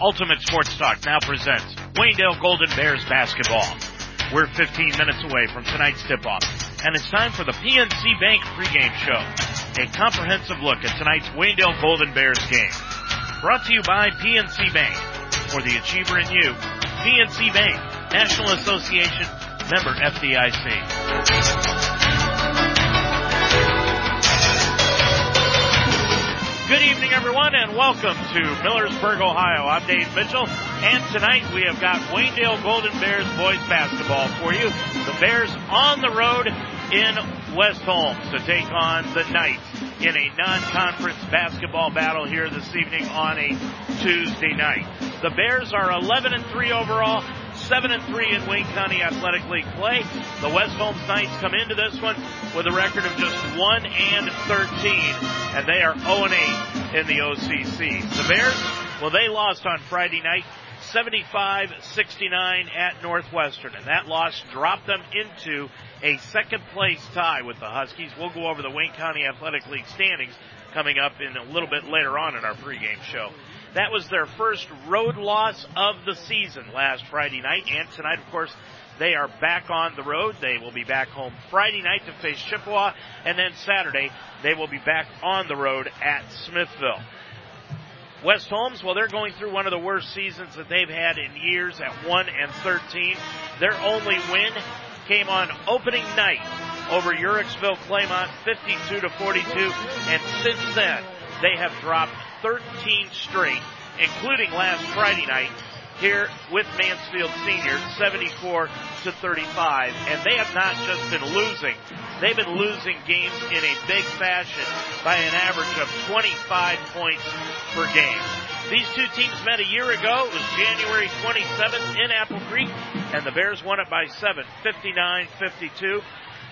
Ultimate Sports Talk now presents Waynedale Golden Bears basketball. We're 15 minutes away from tonight's tip-off, and it's time for the PNC Bank pregame show. A comprehensive look at tonight's Waynedale Golden Bears game. Brought to you by PNC Bank. For the achiever in you, PNC Bank, National Association, member FDIC. Good evening, everyone, and welcome to Millersburg, Ohio. I'm Dave Mitchell, and tonight we have got Waynedale Golden Bears boys basketball for you. The Bears on the road in West Holmes to take on the Knights in a non-conference basketball battle here this evening on a Tuesday night. The Bears are 11 and 3 overall, 7 and 3 in Wayne County Athletic League play. The West Holmes Knights come into this one with a record of just 1 and 13 and they are 0 and 8 in the OCC. The Bears, well, they lost on Friday night 75 69 at Northwestern, and that loss dropped them into a second place tie with the Huskies. We'll go over the Wayne County Athletic League standings coming up in a little bit later on in our pregame show. That was their first road loss of the season last Friday night, and tonight, of course, they are back on the road. They will be back home Friday night to face Chippewa, and then Saturday they will be back on the road at Smithville. West Holmes, well, they're going through one of the worst seasons that they've had in years at 1 and 13. Their only win came on opening night over Uhrichsville Claymont 52 to 42, and since then they have dropped 13 straight, including last Friday night here with Mansfield Senior, 74 to 35. And they have not just been losing, they've been losing games in a big fashion by an average of 25 points per game. These two teams met a year ago. It was January 27th in Apple Creek, and the Bears won it by 7, 59-52.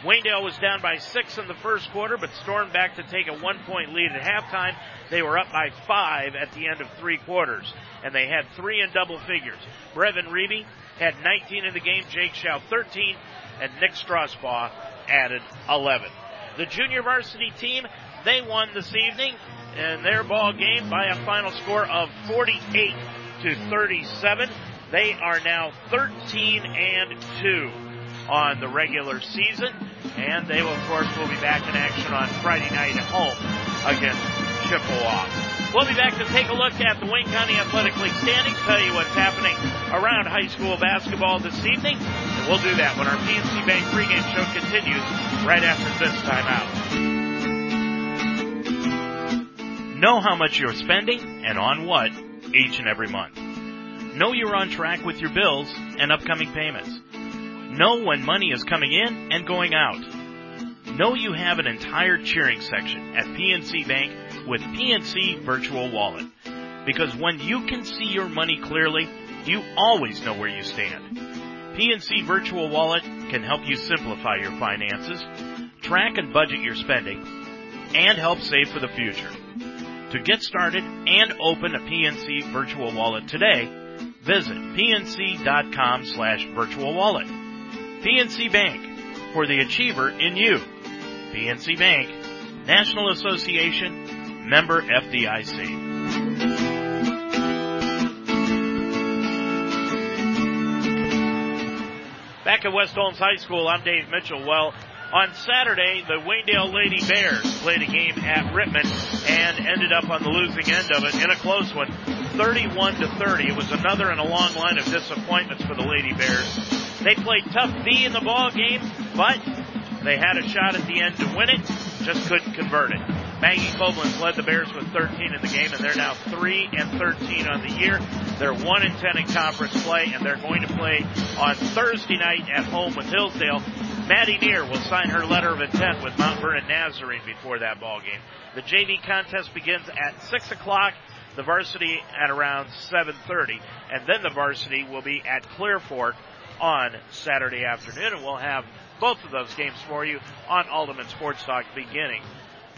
Waynedale was down by six in the first quarter, but stormed back to take a one point lead at halftime. They were up by five at the end of three quarters, and they had three in double figures. Brevin Reeby had 19 in the game, Jake Schaub 13, and Nick Strasbaugh added 11. The junior varsity team, they won this evening in their ball game by a final score of 48 to 37. They are now 13 and 2 on the regular season. And they, will, of course, will be back in action on Friday night at home against Chippewa. We'll be back to take a look at the Wayne County Athletic League standings, tell you what's happening around high school basketball this evening. And we'll do that when our PNC Bank pregame show continues right after this time out. Know how much you're spending and on what each and every month. Know you're on track with your bills and upcoming payments. Know when money is coming in and going out. Know you have an entire cheering section at PNC Bank with PNC Virtual Wallet. Because when you can see your money clearly, you always know where you stand. PNC Virtual Wallet can help you simplify your finances, track and budget your spending, and help save for the future. To get started and open a PNC Virtual Wallet today, visit pnc.com slash virtual wallet. PNC Bank, for the achiever in you. PNC Bank, National Association, member FDIC. Back at West Holmes High School, I'm Dave Mitchell. Well, on Saturday, the Waynedale Lady Bears played a game at Rittman and ended up on the losing end of it in a close one, 31 to 30. It was another in a long line of disappointments for the Lady Bears. They played tough B in the ball game, but they had a shot at the end to win it, just couldn't convert it. Maggie Koblenz led the Bears with 13 in the game, and they're now 3 and 13 on the year. They're 1 and 10 in conference play, and they're going to play on Thursday night at home with Hillsdale. Maddie Neer will sign her letter of intent with Mount Vernon Nazarene before that ball game. The JV contest begins at 6 o'clock the varsity at around 7.30, and then the varsity will be at Clear Fork on Saturday afternoon, and we'll have both of those games for you on Ultimate Sports Talk beginning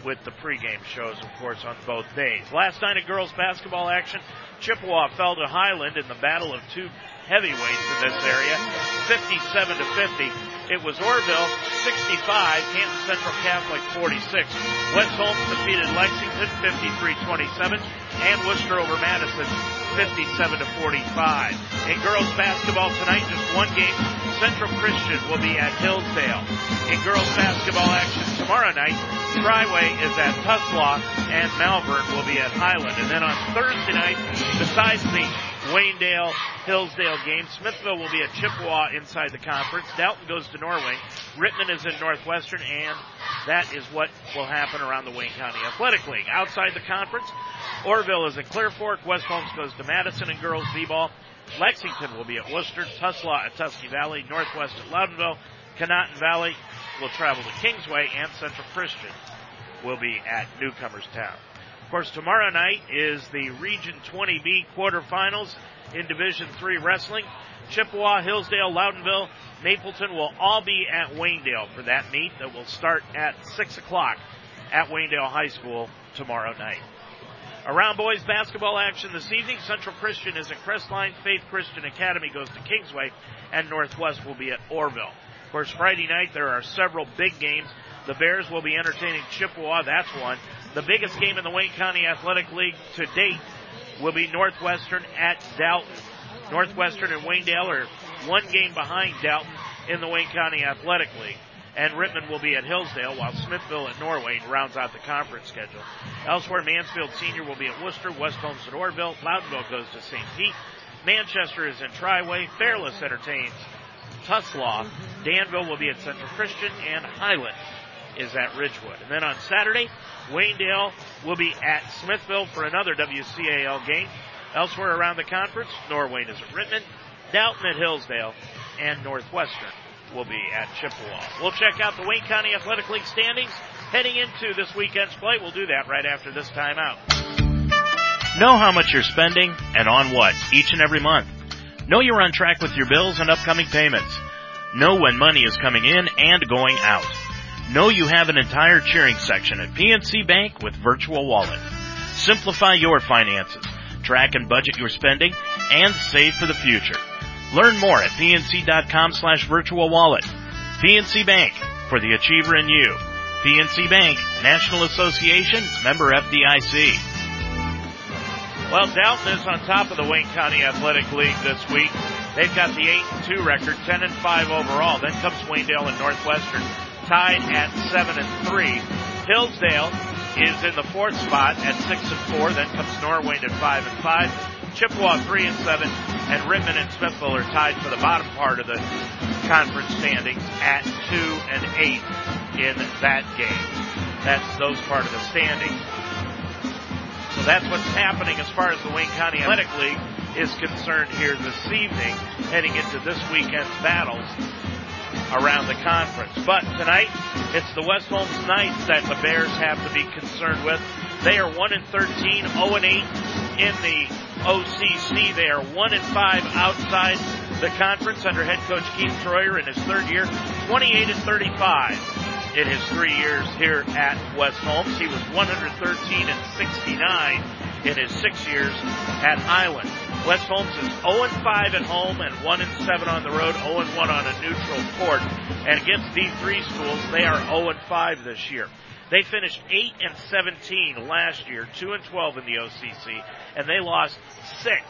with the pregame shows, of course, on both days. Last night of girls basketball action, Chippewa fell to Highland in the battle of two heavyweights in this area, 57 to 50. It was Orrville 65, Canton Central Catholic 46. West Holmes defeated Lexington 53-27, and Wooster over Madison 57 to 45. In girls basketball tonight, just one game. Central Christian will be at Hillsdale. In girls basketball action tomorrow night, Triway is at Tuslaw and Malvern will be at Highland. And then on Thursday night, besides the Waynedale Hillsdale game. Smithville will be at Chippewa inside the conference. Dalton goes to Norwayne. Rittman is in Northwestern, and that is what will happen around the Wayne County Athletic League. Outside the conference, Orrville is at Clear Fork. West Holmes goes to Madison in girls b-ball. Lexington will be at Wooster. Tuslaw at Tusky Valley. Northwest at Loudonville. Conotton Valley will travel to Kingsway, and Central Christian will be at Newcomerstown. Course, tomorrow night is the Region 20B quarterfinals in Division 3 wrestling. Chippewa, Hillsdale, Loudonville, Mapleton will all be at Waynedale for that meet that will start at 6 o'clock at Waynedale High School tomorrow night. Around boys basketball action this evening, Central Christian is at Crestline, Faith Christian Academy goes to Kingsway, and Northwest will be at Orrville. Of course, Friday night there are several big games. The Bears will be entertaining Chippewa, that's one. The biggest game in the Wayne County Athletic League to date will be Northwestern at Dalton. Northwestern and Waynedale are one game behind Dalton in the Wayne County Athletic League. And Rittman will be at Hillsdale while Smithville at Norwayne rounds out the conference schedule. Elsewhere, Mansfield Senior will be at Wooster, West Holmes at Orrville, Loudonville goes to St. Pete, Manchester is in Triway, Fairless entertains Tuslaw, Danville will be at Central Christian, and Highland is at Ridgewood. And then on Saturday, Waynedale will be at Smithville for another WCAL game. Elsewhere around the conference, Norwayne is at Rittman, Dalton at Hillsdale, and Northwestern will be at Chippewa. We'll check out the Wayne County Athletic League standings heading into this weekend's play. We'll do that right after this timeout. Know how much you're spending and on what each and every month. Know you're on track with your bills and upcoming payments. Know when money is coming in and going out. Know you have an entire cheering section at PNC Bank with Virtual Wallet. Simplify your finances, track and budget your spending, and save for the future. Learn more at pnc.com slash virtual wallet. PNC Bank, for the achiever in you. PNC Bank, National Association, member FDIC. Well, Dalton is on top of the Wayne County Athletic League this week. They've got the 8 and 2 record, 10 and 5 overall. Then comes Waynedale and Northwestern tied at seven and three. Hillsdale is in the fourth spot at six and four. Then comes Norwayne at five and five. Chippewa three and seven, and Rittman and Smithville are tied for the bottom part of the conference standings at two and eight in that game. That's those part of the standings. So that's what's happening as far as the Wayne County Athletic League is concerned here this evening, heading into this weekend's battles around the conference. But tonight, it's the West Holmes Knights that the Bears have to be concerned with. They are 1 and 13, 0 and 8 in the OCC. They are 1 and 5 outside the conference under head coach Keith Troyer in his third year, 28 and 35 in his three years here at West Holmes. He was 113 and 69 in his six years at Highland. West Holmes is 0-5 at home and 1-7 on the road, 0-1 on a neutral court. And against D3 schools, they are 0-5 this year. They finished 8 and 17 last year, 2 and 12 in the OCC, and they lost six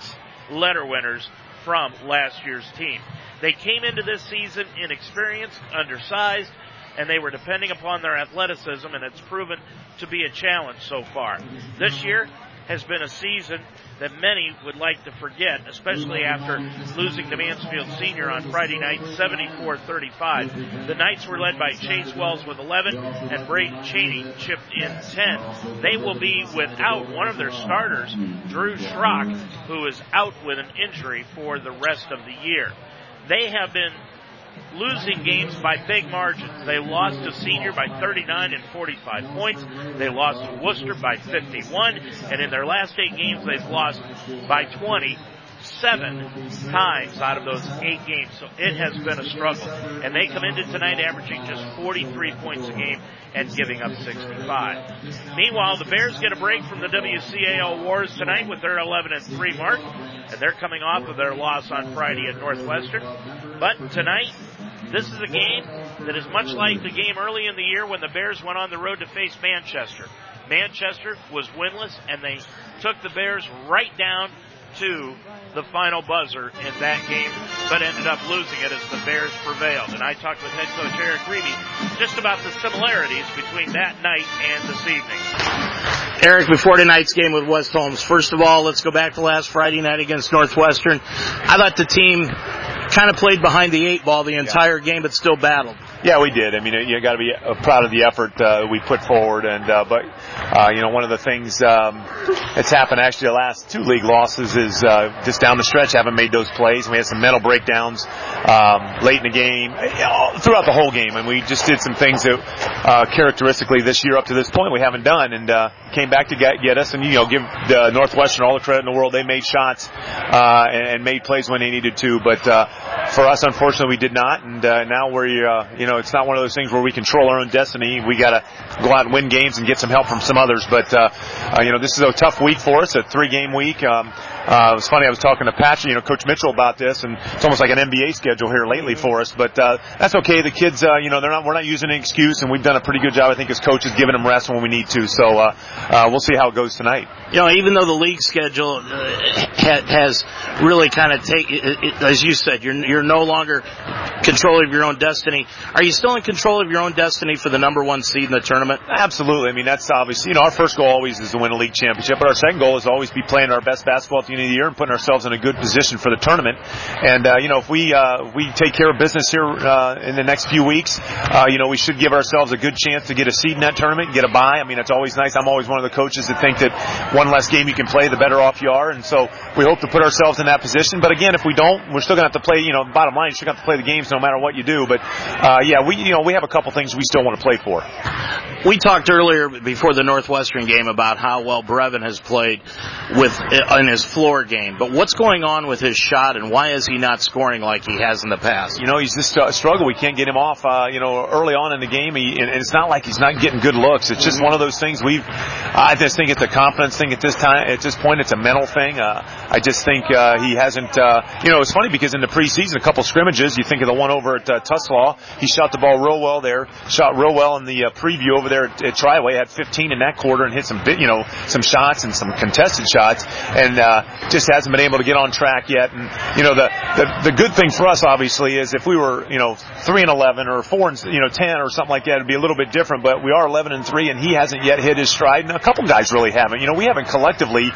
letter winners from last year's team. They came into this season inexperienced, undersized, and they were depending upon their athleticism, and it's proven to be a challenge so far. This year, has been a season that many would like to forget, especially after losing to Mansfield Senior on Friday night, 74-35. The Knights were led by Chase Wells with 11 and Braden Cheney chipped in 10. They will be without one of their starters, Drew Schrock, who is out with an injury for the rest of the year. They have been losing games by big margins. They lost to Senior by 39 and 45 points. They lost to Wooster by 51, and in their last eight games, they've lost by 20. Seven times out of those eight games. So it has been a struggle. And they come into tonight averaging just 43 points a game and giving up 65. Meanwhile, the Bears get a break from the WCAL Wars tonight with their 11 and 3 mark. And they're coming off of their loss on Friday at Northwestern. But tonight, this is a game that is much like the game early in the year when the Bears went on the road to face Manchester. Manchester was winless and they took the Bears right down to the final buzzer in that game, but ended up losing it as the Bears prevailed. And I talked with head coach Eric Reeby just about the similarities between that night and this evening. Eric, before tonight's game with West Holmes, first of all, let's go back to last Friday night against Northwestern. I thought the team kind of played behind the eight ball the entire game, but still battled. Yeah, we did. I mean, you got to be uh, proud of the effort uh, we put forward. And uh, but uh, you know, one of the things um, that's happened actually the last two league losses is uh, just down the stretch haven't made those plays. We had some mental breakdowns um, late in the game, throughout the whole game, and we just did some things that uh, characteristically this year up to this point we haven't done, and uh, came back to get, get us. And you know, give the Northwestern all the credit in the world. They made shots uh, and, and made plays when they needed to, but uh, for us, unfortunately, we did not. And uh, now we're uh, you know know, it's not one of those things where we control our own destiny. We got to go out and win games and get some help from some others. But uh, uh, you know, this is a tough week for us, a three-game week. Um, uh, it was funny. I was talking to Patrick, you know, Coach Mitchell about this, and it's almost like an NBA schedule here lately for us. But uh, that's okay. The kids, uh, you know, they're not. We're not using an excuse, and we've done a pretty good job, I think, as coaches, giving them rest when we need to. So uh, uh, we'll see how it goes tonight. You know, even though the league schedule uh, ha- has really kind of take, as you said, you're you're no longer control of your own destiny. Are you still in control of your own destiny for the number one seed in the tournament? Absolutely. I mean, that's obviously, you know, our first goal always is to win a league championship, but our second goal is always be playing our best basketball at the of the year and putting ourselves in a good position for the tournament. And uh, you know, if we uh, we take care of business here uh, in the next few weeks, uh, you know, we should give ourselves a good chance to get a seed in that tournament, and get a bye. I mean, it's always nice. I'm always one of the coaches that think that one less game you can play, the better off you are. And so we hope to put ourselves in that position. But again, if we don't, we're still going to have to play. You know, bottom line, you still have to play the games no matter what you do. But uh, yeah, we you know we have a couple things we still want to play for. We talked earlier before the Northwestern game about how well Brevin has played with in his floor game. But what's going on with his shot, and why is he not scoring like he has in the past? You know, he's just a struggle. We can't get him off. Uh, you know, early on in the game, he, and it's not like he's not getting good looks. It's just one of those things. We've, I just think it's a confidence thing at this time. At this point, it's a mental thing. Uh, I just think uh, he hasn't. Uh, you know, it's funny because in the preseason, a couple scrimmages, you think of the one over at uh, Tuslaw, he shot the ball real well there. Shot real well in the uh, preview over there at, at Triway. Had 15 in that quarter and hit some bit, you know, some shots and some contested shots, and uh, just hasn't been able to get on track yet. And you know, the, the the good thing for us obviously is if we were you know three and 11 or four and you know 10 or something like that, it'd be a little bit different. But we are 11 and three, and he hasn't yet hit his stride, and a couple guys really haven't. You know, we haven't collectively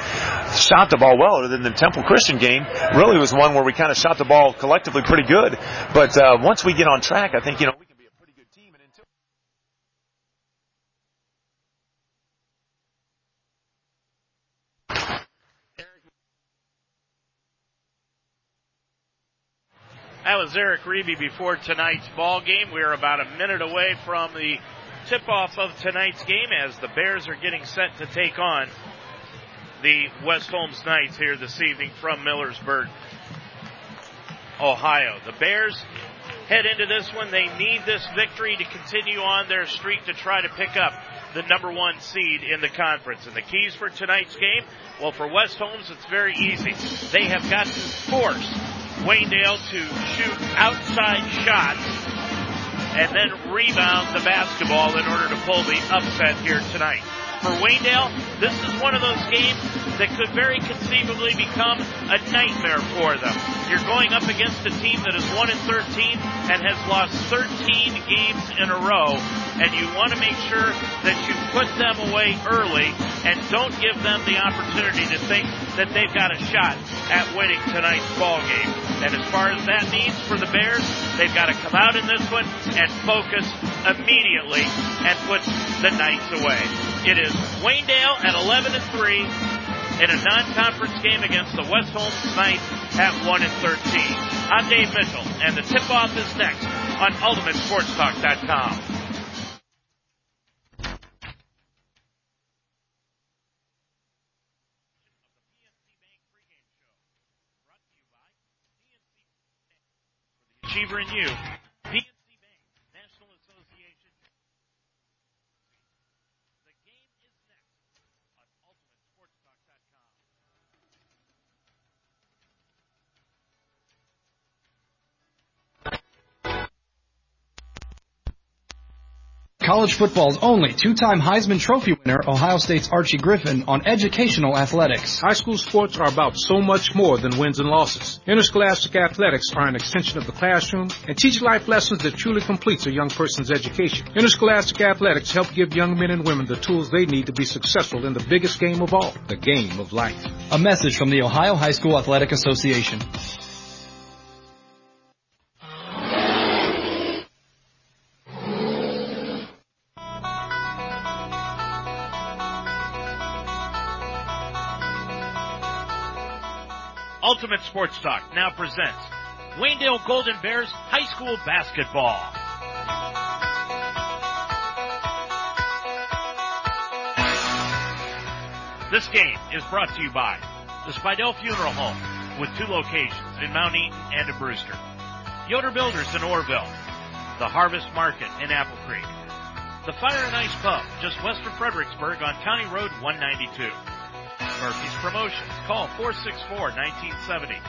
shot the ball well, other than the Temple Christian game. Really was one where we kind of shot the ball collectively pretty good. But uh, once we get on track, I think you know we can be a pretty good team. And until That was Eric Reeby before tonight's ball game. We're about a minute away from the tip-off of tonight's game as the Bears are getting set to take on the West Holmes Knights here this evening from Millersburg, Ohio. The Bears head into this one. They need this victory to continue on their streak to try to pick up the number one seed in the conference. And the keys for tonight's game, well, for West Holmes, it's very easy. They have got to force Waynedale to shoot outside shots and then rebound the basketball in order to pull the upset here tonight. For Waynedale, this is one of those games that could very conceivably become a nightmare for them. You're going up against a team that is 1 in 13 and has lost 13 games in a row, and you want to make sure that you put them away early and don't give them the opportunity to think that they've got a shot at winning tonight's ball game. And as far as that means for the Bears, they've got to come out in this one and focus immediately and put the Knights away. It is Waynedale at 11 and 3 in a non-conference game against the West Holmes Knights at 1 and 13. I'm Dave Mitchell, and the tip-off is next on UltimateSportsTalk.com. Achiever in you. College football's only two-time Heisman Trophy winner, Ohio State's Archie Griffin, on educational athletics. High school sports are about so much more than wins and losses. Interscholastic athletics are an extension of the classroom and teach life lessons that truly completes a young person's education. Interscholastic athletics help give young men and women the tools they need to be successful in the biggest game of all, the game of life. A message from the Ohio High School Athletic Association. Ultimate Sports Talk now presents Waynedale Golden Bears High School Basketball. This game is brought to you by the Spidell Funeral Home with two locations in Mount Eaton and in Brewster. Yoder Builders in Orrville. The Harvest Market in Apple Creek. The Fire and Ice Pub just west of Fredericksburg on County Road 192. Murphy's Promotions. Call 464-1970.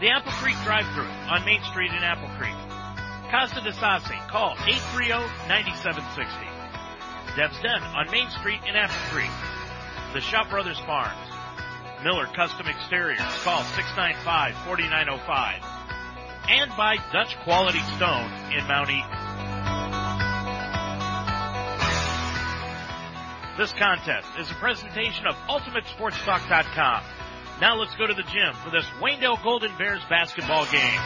The Apple Creek Drive-Thru on Main Street in Apple Creek. Casa de Sassi. Call 830-9760. Deb's Den on Main Street in Apple Creek. The Shop Brothers Farms. Miller Custom Exteriors. Call 695-4905. And by Dutch Quality Stone in Mount Eaton. This contest is a presentation of UltimateSportsTalk.com. Now let's go to the gym for this Waynedale Golden Bears basketball game.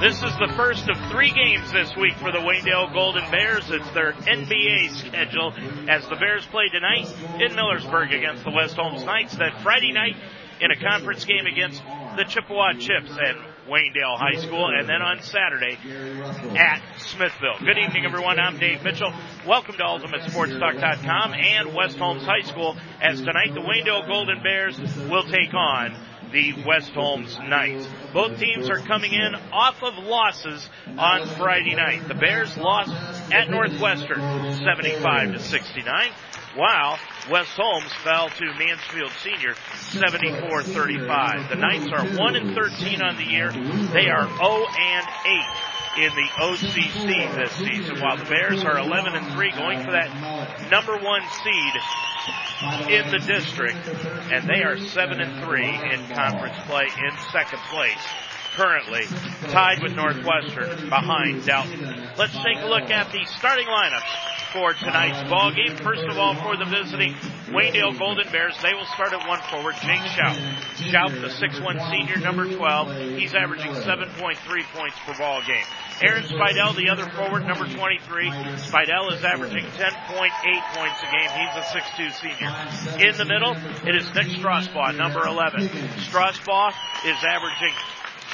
This is the first of three games this week for the Waynedale Golden Bears. It's their NBA schedule as the Bears play tonight in Millersburg against the West Holmes Knights, then Friday night in a conference game against the Chippewa Chips at Waynedale High School, and then on Saturday at Smithville. Good evening, everyone. I'm Dave Mitchell. Welcome to UltimateSportsTalk.com and West Holmes High School. As tonight, the Waynedale Golden Bears will take on the West Holmes Knights. Both teams are coming in off of losses on Friday night. The Bears lost at Northwestern 75 to 69 while West Holmes fell to Mansfield Senior 74-35. The Knights are 1 and 13 on the year. They are 0 and 8 in the OCC this season, while the Bears are 11 and 3 going for that number one seed in the district, and they are 7 and 3 in conference play in second place currently tied with Northwestern behind Dalton. Let's take a look at the starting lineups for tonight's ball game. First of all, for the visiting Waynedale Golden Bears, they will start at one forward, Jake Schaub. Schaub, the 6'1 senior, number 12. He's averaging 7.3 points per ball game. Aaron Spidell, the other forward, number 23. Spidell is averaging 10.8 points a game. He's a 6'2 senior. In the middle, it is Nick Strasbaugh, number 11. Strasbaugh is averaging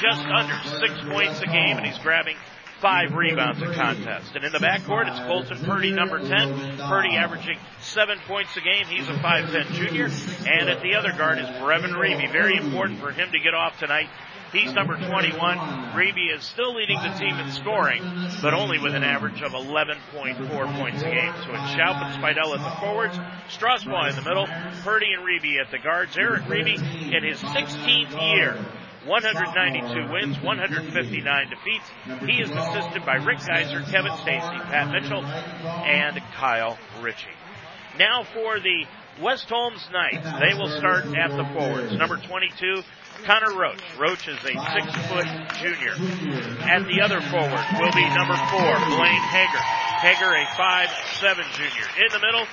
just under six points a game, and he's grabbing five rebounds a contest. And in the backcourt, it's Colton Purdy, number 10. Purdy averaging seven points a game. He's a 5'10 junior. And at the other guard is Brevin Reeby. Very important for him to get off tonight. He's number 21. Reeby is still leading the team in scoring, but only with an average of 11.4 points a game. So it's Schaub and Spidell at the forwards, Strasbaugh in the middle, Purdy and Reeby at the guards. Eric Reeby in his 16th year 192 wins, 159 defeats. He is assisted by Rick Geiser, Kevin Stacy, Pat Mitchell, and Kyle Ritchie. Now for the West Holmes Knights. They will start at the forwards. Number 22, Connor Roach. Roach is a six foot junior. At the other forward will be number four, Blaine Hager. Hager, a five seven junior. In the middle,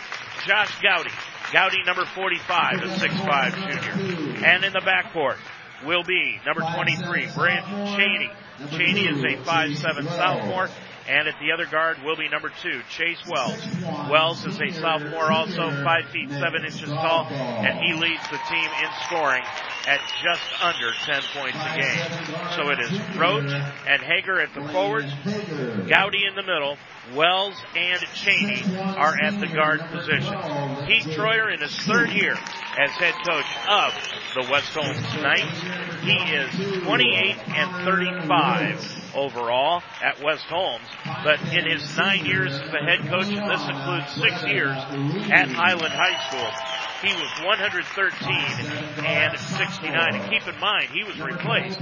Josh Gowdy. Gowdy, number 45, a six five junior. And in the backcourt, will be number 23, Brent Cheney. Cheney is a 5'7 sophomore. And at the other guard will be number two, Chase Wells. Wells is a sophomore also, five feet seven inches tall, and he leads the team in scoring at just under 10 points a game. So it is Roach and Hager at the forwards, Gowdy in the middle, Wells and Cheney are at the guard position. Pete Troyer in his third year as head coach of the West Holmes Knights. He is 28 and 35 overall at West Holmes, but in his nine years as the head coach, and this includes six years at Highland High School, he was 113 and 69. And keep in mind, he was replaced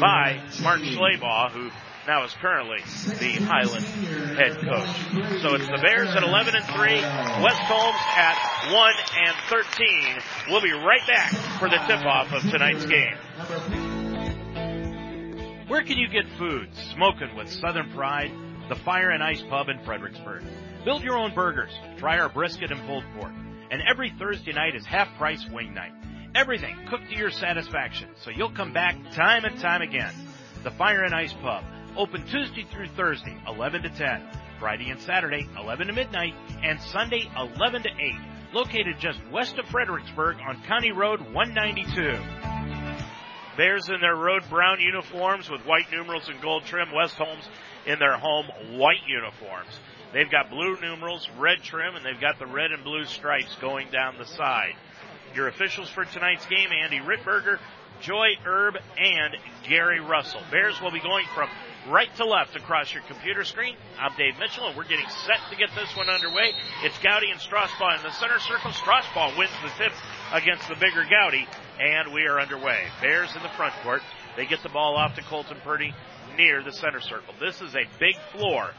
by Mark Schleybaugh, who now is currently the Highland head coach. So it's the Bears at 11 and 3, West Holmes at 1 and 13. We'll be right back for the tip-off of tonight's game. Where can you get food smoking with Southern Pride? The Fire and Ice Pub in Fredericksburg. Build your own burgers. Try our brisket and pulled pork. And every Thursday night is half price wing night. Everything cooked to your satisfaction, so you'll come back time and time again. The Fire and Ice Pub, open Tuesday through Thursday, 11 to 10, Friday and Saturday, 11 to midnight, and Sunday, 11 to 8, located just west of Fredericksburg on County Road 192. Bears in their road brown uniforms with white numerals and gold trim. West Holmes in their home white uniforms. They've got blue numerals, red trim, and they've got the red and blue stripes going down the side. Your officials for tonight's game, Andy Ritberger, Joy Erb, and Gary Russell. Bears will be going from right to left across your computer screen. I'm Dave Mitchell, and we're getting set to get this one underway. It's Gowdy and Strasbaugh in the center circle. Strasbaugh wins the tip against the bigger Gowdy, and we are underway. Bears in the front court. They get the ball off to Colton Purdy near the center circle. This is a big floor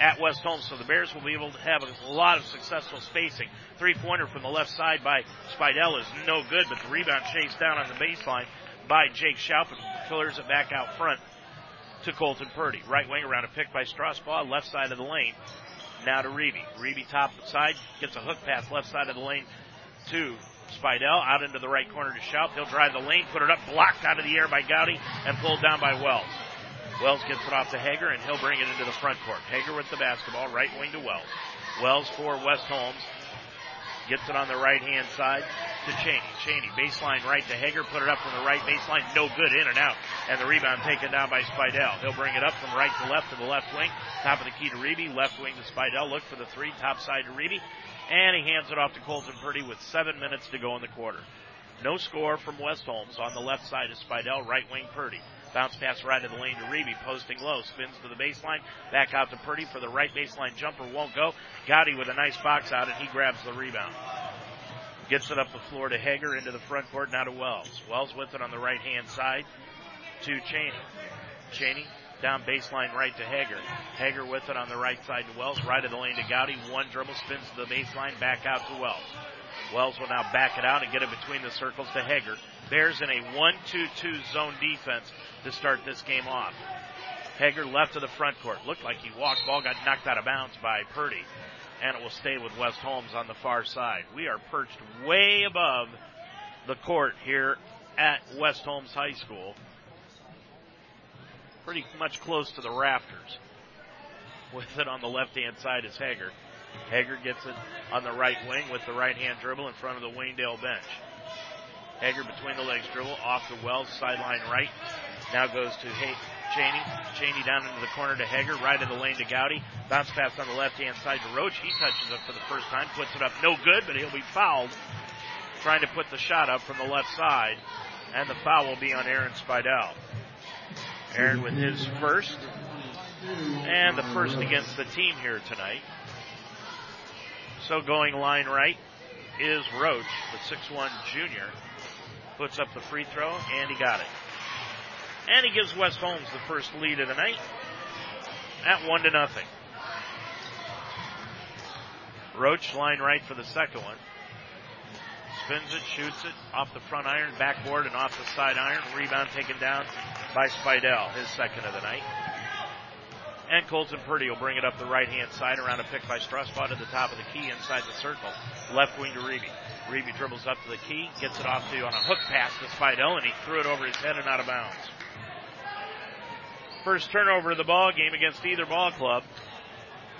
at West Holmes, so the Bears will be able to have a lot of successful spacing. Three pointer from the left side by Spidell is no good, but the rebound chased down on the baseline by Jake Schaub and clears it back out front to Colton Purdy. Right wing around a pick by Strasbaugh, left side of the lane. Now to Reeby. Reeby top side, gets a hook pass left side of the lane to Spidell, out into the right corner to Schaub. He'll drive the lane, put it up, blocked out of the air by Gowdy, and pulled down by Wells. Wells gets it off to Hager, and he'll bring it into the front court. Hager with the basketball, right wing to Wells. Wells for West Holmes. Gets it on the right hand side to Cheney. Cheney, baseline right to Hager, put it up from the right baseline, no good, in and out. And the rebound taken down by Spidell. He'll bring it up from right to left to the left wing. Top of the key to Reeby, left wing to Spidell. Look for the three, top side to Reeby. And he hands it off to Colton Purdy with seven minutes to go in the quarter. No score from West Holmes. On the left side is Spidell, right wing Purdy. Bounce pass right of the lane to Reeby, posting low, spins to the baseline, back out to Purdy for the right baseline jumper, won't go. Gowdy with a nice box out, and he grabs the rebound. Gets it up the floor to Hager into the front court, now to Wells. Wells with it on the right hand side to Cheney. Cheney down baseline right to Hager. Hager with it on the right side to Wells, right of the lane to Gowdy. One dribble spins to the baseline, back out to Wells. Wells will now back it out and get it between the circles to Hager. Bears in a 1-2-2 zone defense to start this game off. Hager left to the front court. Looked like he walked. Ball got knocked out of bounds by Purdy. And it will stay with West Holmes on the far side. We are perched way above the court here at West Holmes High School. Pretty much close to the rafters. With it on the left hand side is Hager. Hager gets it on the right wing with the right hand dribble in front of the Waynedale bench. Hager between the legs dribble off the Wells sideline right. Now goes to Cheney. Cheney down into the corner to Hager, right of the lane to Gowdy. Bounce pass on the left hand side to Roach. He touches it for the first time, puts it up no good, but he'll be fouled trying to put the shot up from the left side. And the foul will be on Aaron Spidell. Aaron with his first. And the first against the team here tonight. So going line right is Roach, the 6'1 junior. Puts up the free throw, and he got it. And he gives West Holmes the first lead of the night at one to nothing. Roach line right for the second one. Spins it, shoots it off the front iron, backboard, and off the side iron. Rebound taken down by Spidell, his second of the night. And Colton Purdy will bring it up the right hand side around a pick by Strasbaugh to the top of the key inside the circle. Left wing to Reeby. Reeby dribbles up to the key, gets it off to on a hook pass to Spidell, and he threw it over his head and out of bounds. First turnover of the ball game against either ball club.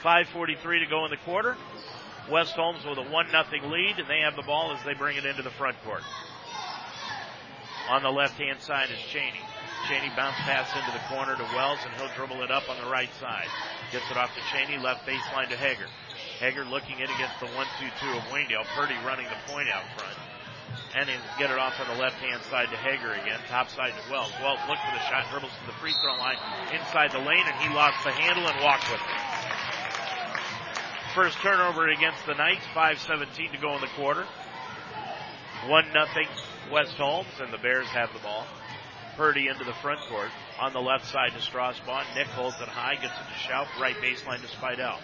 5.43 to go in the quarter. West Holmes with a 1 0 lead, and they have the ball as they bring it into the front court. On the left hand side is Cheney. Cheney bounce pass into the corner to Wells, and he'll dribble it up on the right side. Gets it off to Cheney, left baseline to Hager. Hager looking in against the 1-2-2 of Waynedale. Purdy running the point out front. And he'll get it off on the left-hand side to Hager again, top side to Wells. Wells looks for the shot, dribbles to the free throw line inside the lane, and he lost the handle and walked with it. First turnover against the Knights, 5.17 to go in the quarter. 1 nothing West Holmes, and the Bears have the ball. Purdy into the front court. On the left side to Strasbaugh. Nick holds it high, gets it to Schaub. Right baseline to Spidell.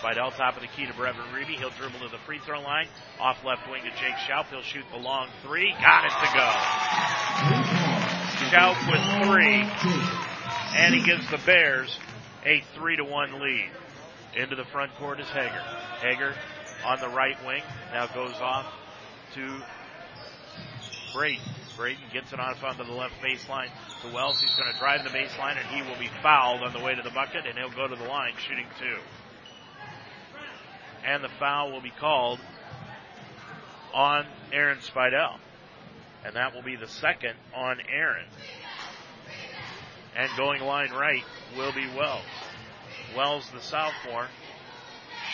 Spidell top of the key to Brevin Reeby. He'll dribble to the free throw line. Off left wing to Jake Schaub. He'll shoot the long three. Got it to go. Schaub with three. And he gives the Bears a three to one lead. Into the front court is Hager. Hager on the right wing. Now goes off to Braden. Braden gets it off onto the left baseline to Wells. He's going to drive the baseline and he will be fouled on the way to the bucket and he'll go to the line shooting two. And the foul will be called on Aaron Spidell. And that will be the second on Aaron. And going line right will be Wells. Wells, the sophomore,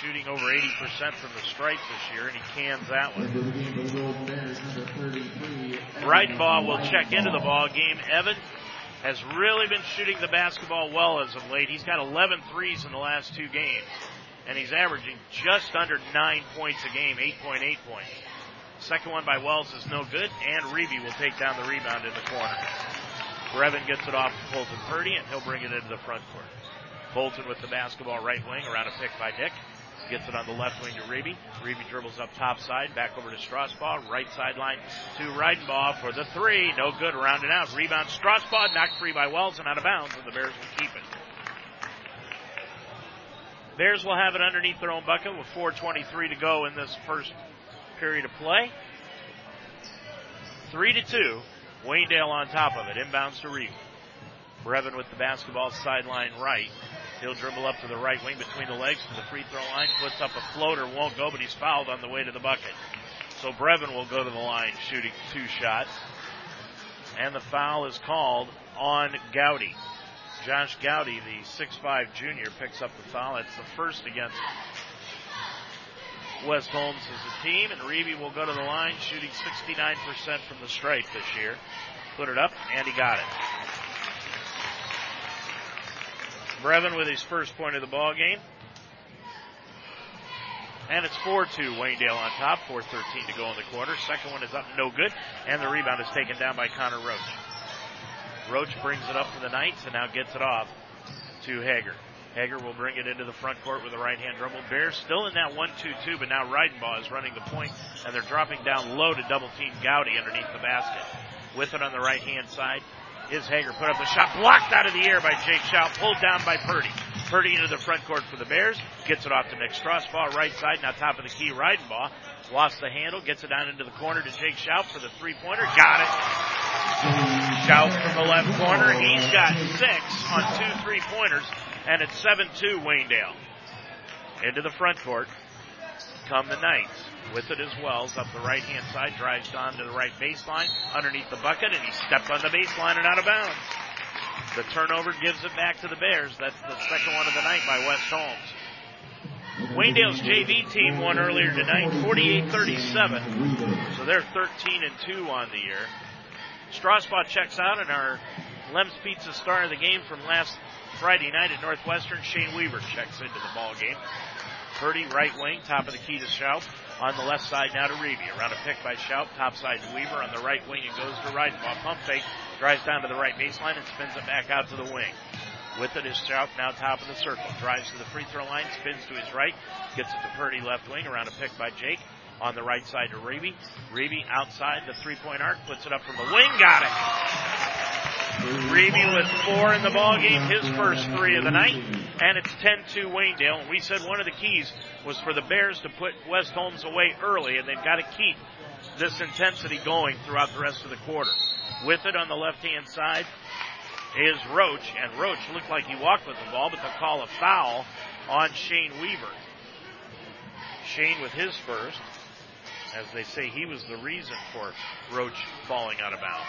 shooting over 80% from the stripe this year, and he cans that one. Breidenbaugh will check into the ball game. Evan has really been shooting the basketball well as of late. He's got 11 threes in the last two games, and he's averaging just under nine points a game, 8.8 points. Second one by Wells is no good, and Reeby will take down the rebound in the corner. Brevin gets it off to Colton Purdy, and he'll bring it into the front court. Colton with the basketball right wing around a pick by Nick. Gets it on the left wing to Reeby. Reeby dribbles up top side, back over to Strasbaugh, right sideline to Reidenbaugh for the three. No good, rounded out. Rebound Strasbaugh, knocked free by Wells and out of bounds, and the Bears will keep it. Bears will have it underneath their own bucket with 4.23 to go in this first period of play. Three to two. Waynedale on top of it. Inbounds to Reeby. Brevin with the basketball sideline right. He'll dribble up to the right wing between the legs to the free throw line, puts up a floater, won't go, but he's fouled on the way to the bucket. So Brevin will go to the line shooting two shots. And the foul is called on Gowdy. Josh Gowdy, the 6'5 junior, picks up the foul. It's the first against West Holmes as a team, and Reeby will go to the line shooting 69% from the stripe this year. Put it up, and he got it. Brevin with his first point of the ball game. And it's 4-2 Waynedale on top. 4.13 to go in the quarter. Second one is up, no good. And the rebound is taken down by Connor Roach. Roach brings it up for the Knights and now gets it off to Hager. Hager will bring it into the front court with a right hand dribble. Bears still in that 1-2-2, but now Reidenbaugh is running the point, and they're dropping down low to double team Gowdy underneath the basket. With it on the right hand side is Hager. Put up a shot blocked out of the air by Jake Schaub, pulled down by Purdy. Purdy into the front court for the Bears. Gets it off to Nick Strasbaugh, right side, now top of the key, Reidenbaugh. Lost the handle, gets it down into the corner to Jake Schaub for the three pointer. Got it. Schaub from the left corner. He's got six on two three pointers, and it's 7-2 Waynedale. Into the front court come the Knights. With it as Wells up the right hand side, drives down to the right baseline, underneath the bucket, and he stepped on the baseline and out of bounds. The turnover gives it back to the Bears. That's the second one of the night by West Holmes. Waynedale's JV team won earlier tonight, 48-37. So they're 13 and 2 on the year. Strasbaugh checks out, and our Lem's Pizza star of the game from last Friday night at Northwestern, Shane Weaver checks into the ball game. Purdy, right wing, top of the key to Schaub. On the left side now to Reeby. Around a pick by Schaub. Top side to Weaver. On the right wing it goes to Reidenbaugh. Pump fake. Drives down to the right baseline and spins it back out to the wing. With it is Schaub now top of the circle. Drives to the free throw line. Spins to his right. Gets it to Purdy left wing. Around a pick by Jake. On the right side to Reeby. Reeby outside the three point arc. Puts it up from the wing. Got it. Reeby with four in the ball game, his first three of the night, and it's 10-2 Waynedale. And we said one of the keys was for the Bears to put West Holmes away early, and they've got to keep this intensity going throughout the rest of the quarter. With it on the left-hand side is Roach, and Roach looked like he walked with the ball, but they'll call a foul on Shane Weaver. Shane with his first, as they say he was the reason for Roach falling out of bounds.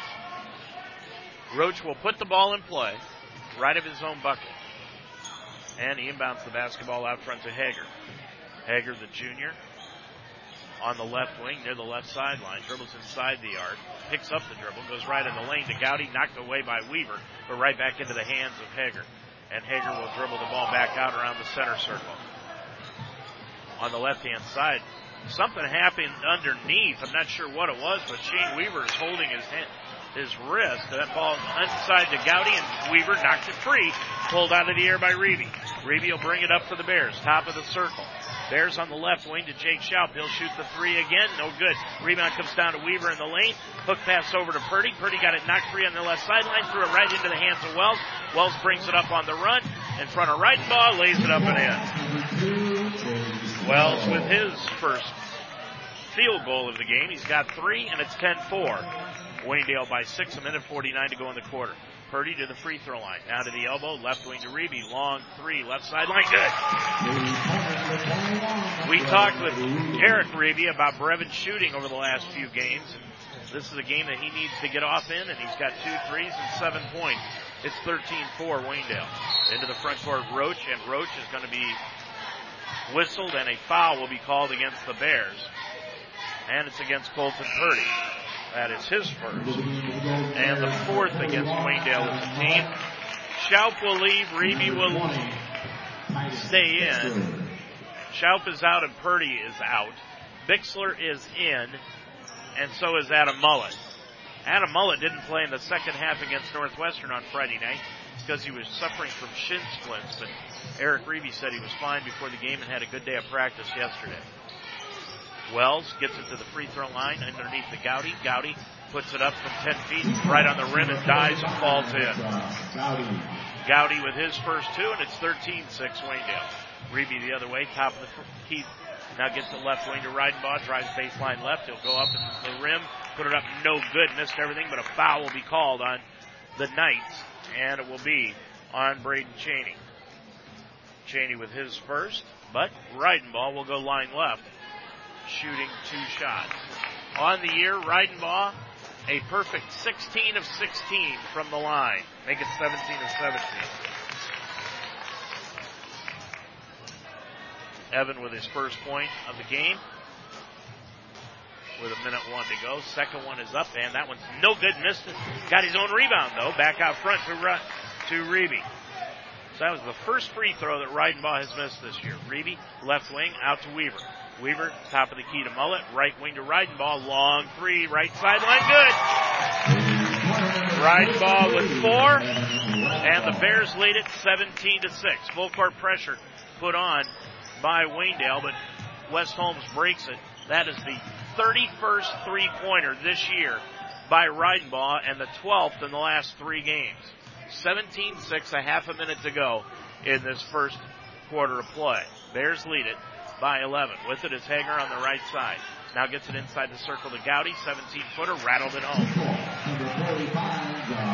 Roach will put the ball in play, right of his own bucket. And he inbounds the basketball out front to Hager. Hager, the junior, on the left wing near the left sideline, dribbles inside the arc, picks up the dribble, goes right in the lane to Gowdy, knocked away by Weaver, but right back into the hands of Hager. And Hager will dribble the ball back out around the center circle. On the left hand side, something happened underneath. I'm not sure what it was, but Shane Weaver is holding his hand, his wrist. That ball inside to Gowdy, and Weaver knocks it free. Pulled out of the air by Reeby. Reeby will bring it up for the Bears, top of the circle. Bears on the left wing to Jake Schaub. He'll shoot the three again. No good. Rebound comes down to Weaver in the lane. Hook pass over to Purdy. Purdy got it knocked free on the left sideline. Threw it right into the hands of Wells. Wells brings it up on the run. In front of Reidenbaugh. Lays it up and in. Wells with his first field goal of the game. He's got three and it's 10-4. Waynedale by six, a minute 49 to go in the quarter. Purdy to the free throw line. Now to the elbow, left wing to Reeby. Long three, left sideline, good. We talked with Eric Reeby about Brevin shooting over the last few games. This is a game that he needs to get off in, and he's got two threes and seven points. It's 13-4 Waynedale. Into the front court, Roach, and Roach is going to be whistled, and a foul will be called against the Bears. And it's against Colton Purdy. That is his first. And the fourth against Waynedale as a team. Schaub will leave. Reeby will stay in. Schaub is out and Purdy is out. Bixler is in. And so is Adam Mullet. Adam Mullet didn't play in the second half against Northwestern on Friday night because he was suffering from shin splints, but Eric Reeby said he was fine before the game and had a good day of practice yesterday. Wells gets it to the free throw line underneath the Gowdy. Gowdy puts it up from 10 feet right on the rim and dives and falls in. Gowdy with his first two, and it's 13-6 Waynedale. Reeby the other way, top of the key. Now gets the left wing to Reidenbaugh, drives baseline left. He'll go up in the rim, put it up, no good, missed everything, but a foul will be called on the Knights, and it will be on Braden Cheney. Cheney with his first, but Reidenbaugh will go line left shooting two shots. On the year, Reidenbaugh, a perfect 16 of 16 from the line. Make it 17 of 17. Evan with his first point of the game. With a minute one to go. Second one is up, and that one's no good. Missed it. Got his own rebound, though. Back out front to, to Reeby. So that was the first free throw that Reidenbaugh has missed this year. Reeby, left wing, out to Weaver. Weaver, top of the key to Mullet, right wing to Reidenbaugh, long three, right sideline, good. Reidenbaugh with four, and the Bears lead it 17 to 6. Full court pressure put on by Waynedale, but West Holmes breaks it. That is the 31st three pointer this year by Reidenbaugh and the 12th in the last three games. 17 6, a half a minute to go in this first quarter of play. Bears lead it by 11. With it is Hager on the right side. Now gets it inside the circle to Gowdy, 17 footer, rattled it home.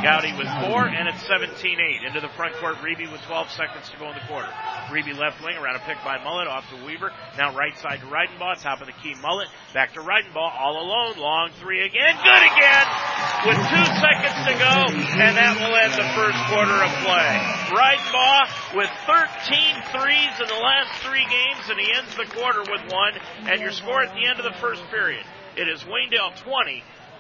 Gowdy with four, and it's 17-8. Into the front court, Reeby with 12 seconds to go in the quarter. Reeby left wing, around a pick by Mullet, off to Weaver. Now right side to Reidenbaugh, top of the key Mullet. Back to Reidenbaugh, all alone, long three again, good again! With two seconds to go, and that will end the first quarter of play. Reidenbaugh with 13 threes in the last three games, and he ends the quarter with one, and your score at the end of the first period. It is Waynedale 20,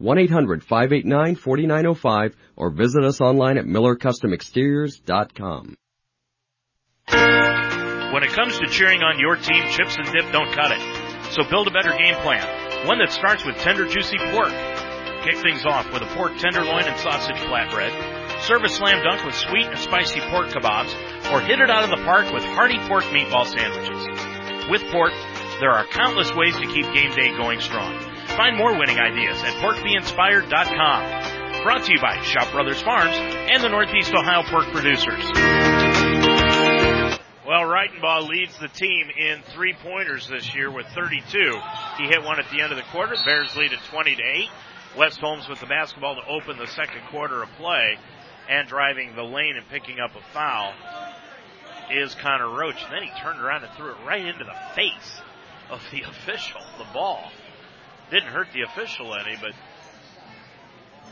1-800-589-4905 or visit us online at millercustomexteriors.com. When it comes to cheering on your team, chips and dip don't cut it. So build a better game plan. One that starts with tender, juicy pork. Kick things off with a pork tenderloin and sausage flatbread. Serve a slam dunk with sweet and spicy pork kebabs, or hit it out of the park with hearty pork meatball sandwiches. With pork, there are countless ways to keep game day going strong. Find more winning ideas at porkbeinspired.com. Brought to you by Shop Brothers Farms and the Northeast Ohio Pork Producers. Well, Reidenbaugh leads the team in three pointers this year with 32. He hit one at the end of the quarter. Bears lead at 20 to 8. West Holmes with the basketball to open the second quarter of play and driving the lane and picking up a foul is Connor Roach. And then he turned around and threw it right into the face of the official, the ball. Didn't hurt the official any, but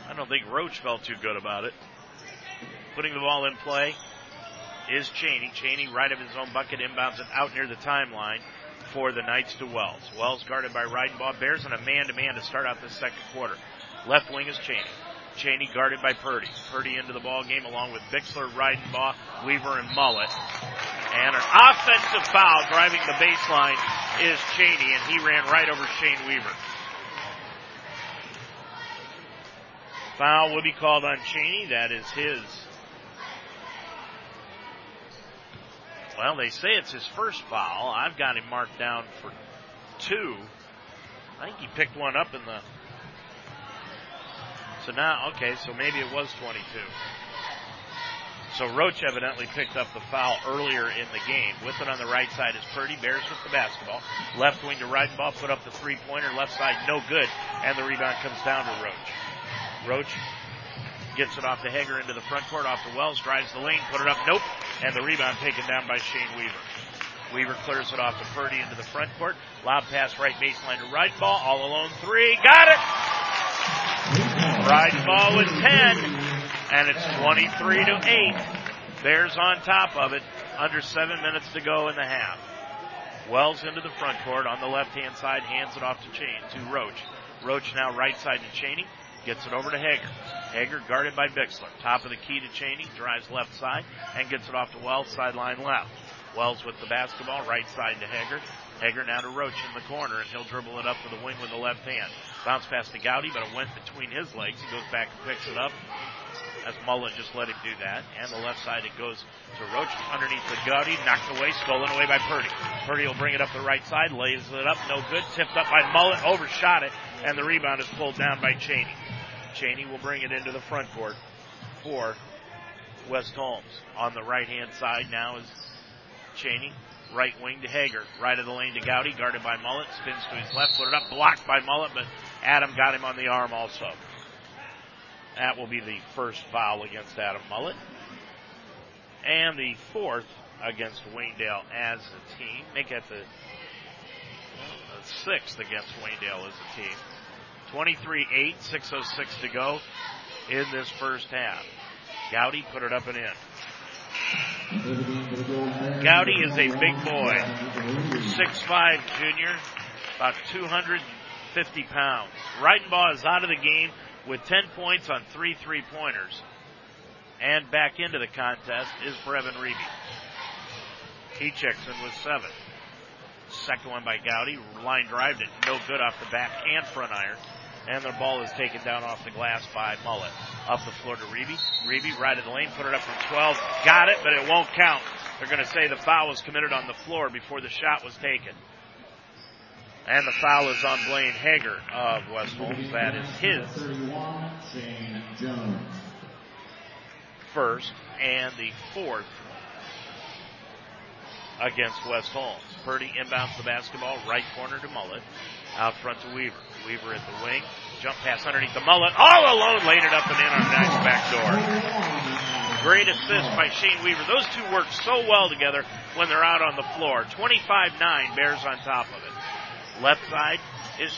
I don't think Roach felt too good about it. Putting the ball in play is Cheney. Cheney right of his own bucket inbounds it out near the timeline for the Knights to Wells. Wells guarded by Reidenbaugh. Bears in a man-to-man to start out the second quarter. Left wing is Cheney. Cheney guarded by Purdy. Purdy into the ball game along with Bixler, Reidenbaugh, Weaver, and Mullet. And an offensive foul driving the baseline is Cheney, and he ran right over Shane Weaver. Foul will be called on Cheney. That is his. Well, they say it's his first foul. I've got him marked down for two. I think he picked one up in the. So now, okay, so maybe it was 22. So Roach evidently picked up the foul earlier in the game. With it on the right side is Purdy. Bears with the basketball. Left wing to Reidenbaugh, Put up the three pointer. Left side no good. And the rebound comes down to Roach. Roach gets it off to Hager into the front court, off to Wells, drives the lane, put it up, nope, and the rebound taken down by Shane Weaver. Weaver clears it off to Purdy into the front court. Lob pass right baseline to Reidenbaugh. All alone three. Got it! Right ball with 10. And it's 23 to 8. Bears on top of it. Under seven minutes to go in the half. Wells into the front court on the left hand side. Hands it off to Chain to Roach. Roach now right side to Cheney. Gets it over to Hager. Hager guarded by Bixler. Top of the key to Cheney. Drives left side and gets it off to Wells. Sideline left. Wells with the basketball. Right side to Hager. Hager now to Roach in the corner and he'll dribble it up to the wing with the left hand. Bounce pass to Gowdy, but it went between his legs. He goes back and picks it up. As Mullet just let him do that. And the left side it goes to Roach underneath the Gowdy. Knocked away, stolen away by Purdy. Purdy will bring it up the right side, lays it up, no good. Tipped up by Mullet, overshot it, and the rebound is pulled down by Cheney. Cheney will bring it into the front court for West Holmes. On the right hand side now is Cheney. Right wing to Hager. Right of the lane to Gowdy, guarded by Mullet. Spins to his left, put it up, blocked by Mullet, but Adam got him on the arm also. That will be the first foul against Adam Mullet. And the fourth against Waynedale as a team. Make it the, the sixth against Waynedale as a team. 23-8, 6.06 to go in this first half. Gowdy put it up and in. Gowdy is a big boy. 6'5 junior, about 250 pounds. Reidenbaugh is out of the game with 10 points on three three pointers. And back into the contest is Brevin Reeby. He checks in with seven. Second one by Gowdy. Line drive it. No good off the back and front iron. And the ball is taken down off the glass by Mullet. Up the floor to Reeby. Reeby right of the lane. Put it up from 12. Got it, but it won't count. They're going to say the foul was committed on the floor before the shot was taken. And the foul is on Blaine Hager of West Holmes. That is his first and the fourth against West Holmes. Purdy inbounds the basketball, right corner to Mullet, out front to Weaver. Weaver at the wing, jump pass underneath the Mullet, all alone, laid it up and in on a nice back door. Great assist by Shane Weaver. Those two work so well together when they're out on the floor. 25-9, Bears on top of it. Left side is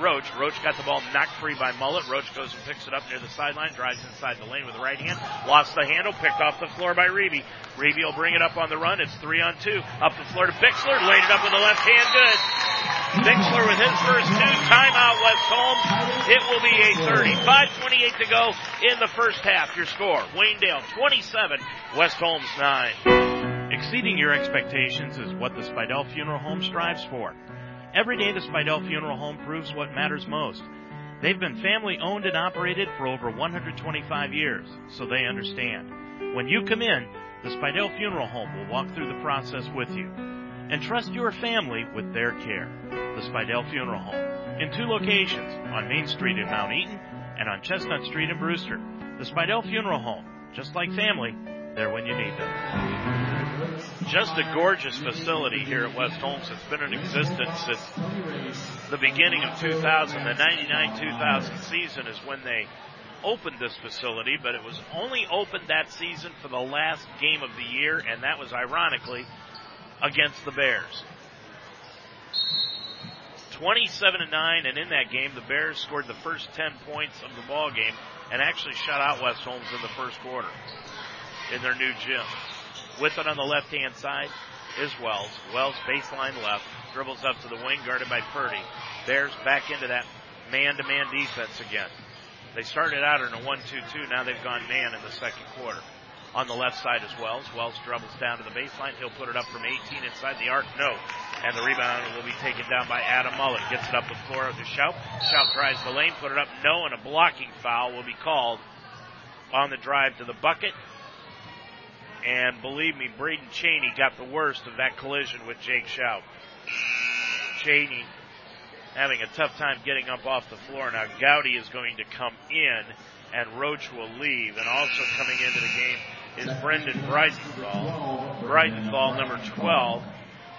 Roach. Roach got the ball knocked free by Mullet. Roach goes and picks it up near the sideline, drives inside the lane with the right hand, lost the handle, picked off the floor by Reeby. Reeby will bring it up on the run. It's three on two. Up the floor to Bixler, laid it up with the left hand, good. Bixler with his first two, timeout West Holmes. It will be a 30. 5.28 to go in the first half. Your score, Waynedale 27, West Holmes 9. Exceeding your expectations is what the Spidell Funeral Home strives for. Every day, the Spidell Funeral Home proves what matters most. They've been family owned and operated for over 125 years, so they understand. When you come in, the Spidell Funeral Home will walk through the process with you. And trust your family with their care. The Spidell Funeral Home. In two locations, on Main Street in Mount Eaton and on Chestnut Street in Brewster. The Spidell Funeral Home, just like family, there when you need them. Just a gorgeous facility here at West Holmes. It's been in existence since the beginning of 2000. The 99-2000 season is when they opened this facility, but it was only opened that season for the last game of the year, and that was ironically against the Bears. 27 to 9, and in that game, the Bears scored the first 10 points of the ball game and actually shut out West Holmes in the first quarter in their new gym. With it on the left hand side is Wells. Wells baseline left, dribbles up to the wing, guarded by Purdy. Bears back into that man to man defense again. They started out in a 1-2-2. Now they've gone man in the second quarter. On the left side is Wells. Wells dribbles down to the baseline. He'll put it up from 18 inside the arc. No. And the rebound will be taken down by Adam Mullet. Gets it up the floor to Schaub. Schaub drives the lane, put it up. No, and a blocking foul will be called on the drive to the bucket. And believe me, Braden Cheney got the worst of that collision with Jake Schaub. Cheney having a tough time getting up off the floor. Now Gowdy is going to come in and Roach will leave. And also coming into the game is Brendan Bridenthal. Bridenthal, number 12.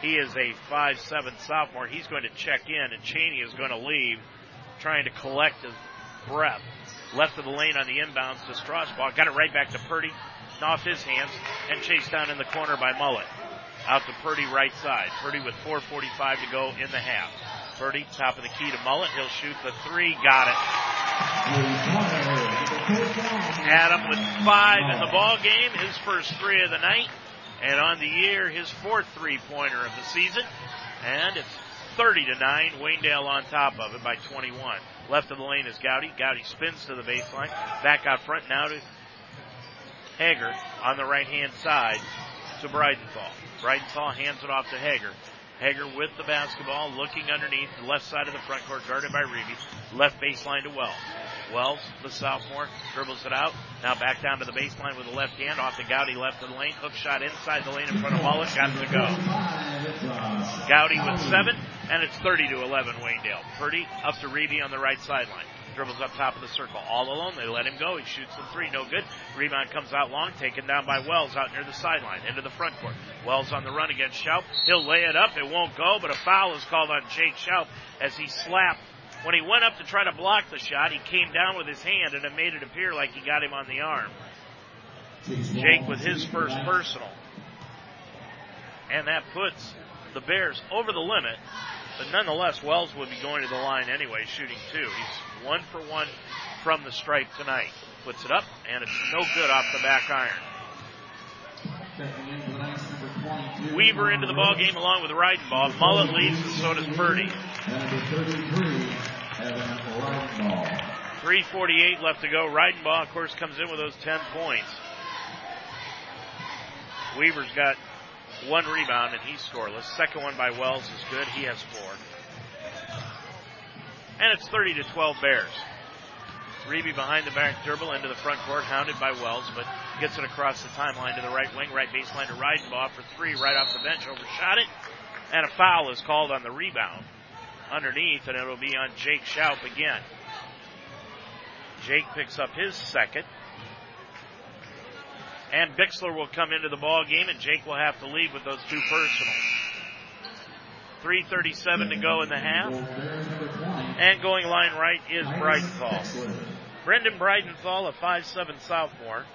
He is a five-seven sophomore. He's going to check in, and Cheney is going to leave, trying to collect his breath. Left of the lane on the inbounds to Strasbaugh. Got it right back to Purdy. Off his hands and chased down in the corner by Mullet. Out to Purdy right side. Purdy with 4.45 to go in the half. Purdy, top of the key to Mullet. He'll shoot the three. Got it. Adam with five in the ball game, his first three of the night, and on the year his fourth three-pointer of the season, and it's 30 to nine. Waynedale on top of it by 21. Left of the lane is Gowdy. Gowdy spins to the baseline, back out front now to Hager on the right-hand side to Bridenthal. Bridenthal hands it off to Hager. Hager with the basketball, looking underneath the left side of the front court, guarded by Reeby. Left baseline to Wells. Wells, the sophomore, dribbles it out. Now back down to the baseline with the left hand off the Gowdy left of the lane. Hook shot inside the lane in front of Mullet. Got to go. Gowdy with seven, and it's 30 to 11 Waynedale. Purdy up to Reeby on the right sideline. Dribbles up top of the circle. All alone. They let him go. He shoots the three. No good. Rebound comes out long. Taken down by Wells out near the sideline. Into the front court. Wells on the run against Schaub. He'll lay it up. It won't go, but a foul is called on Jake Schaub as he slapped when he went up to try to block the shot, he came down with his hand and it made it appear like he got him on the arm. Jake with his first personal. And that puts the Bears over the limit. But nonetheless, Wells would be going to the line anyway, shooting two. He's one for one from the stripe tonight. Puts it up, and it's no good off the back iron. Weaver into the ball game along with Reidenbaugh. Mullet leads, and so does Purdy. 348 left to go. Reidenbaugh, of course, comes in with those 10 points. Weaver's got one rebound and he's scoreless. Second one by Wells is good. He has four. And it's 30 to 12 Bears. Reeby behind the back dribble into the front court, hounded by Wells, but gets it across the timeline to the right wing, right baseline to Reidenbaugh for three, right off the bench, overshot it, and a foul is called on the rebound underneath, and it'll be on Jake Schaub again. Jake picks up his second. And Bixler will come into the ball game, and Jake will have to leave with those two personals. 3.37 to go in the half. And going line right is Bridenthal. Brendan Bridenthal, a 5'7 sophomore,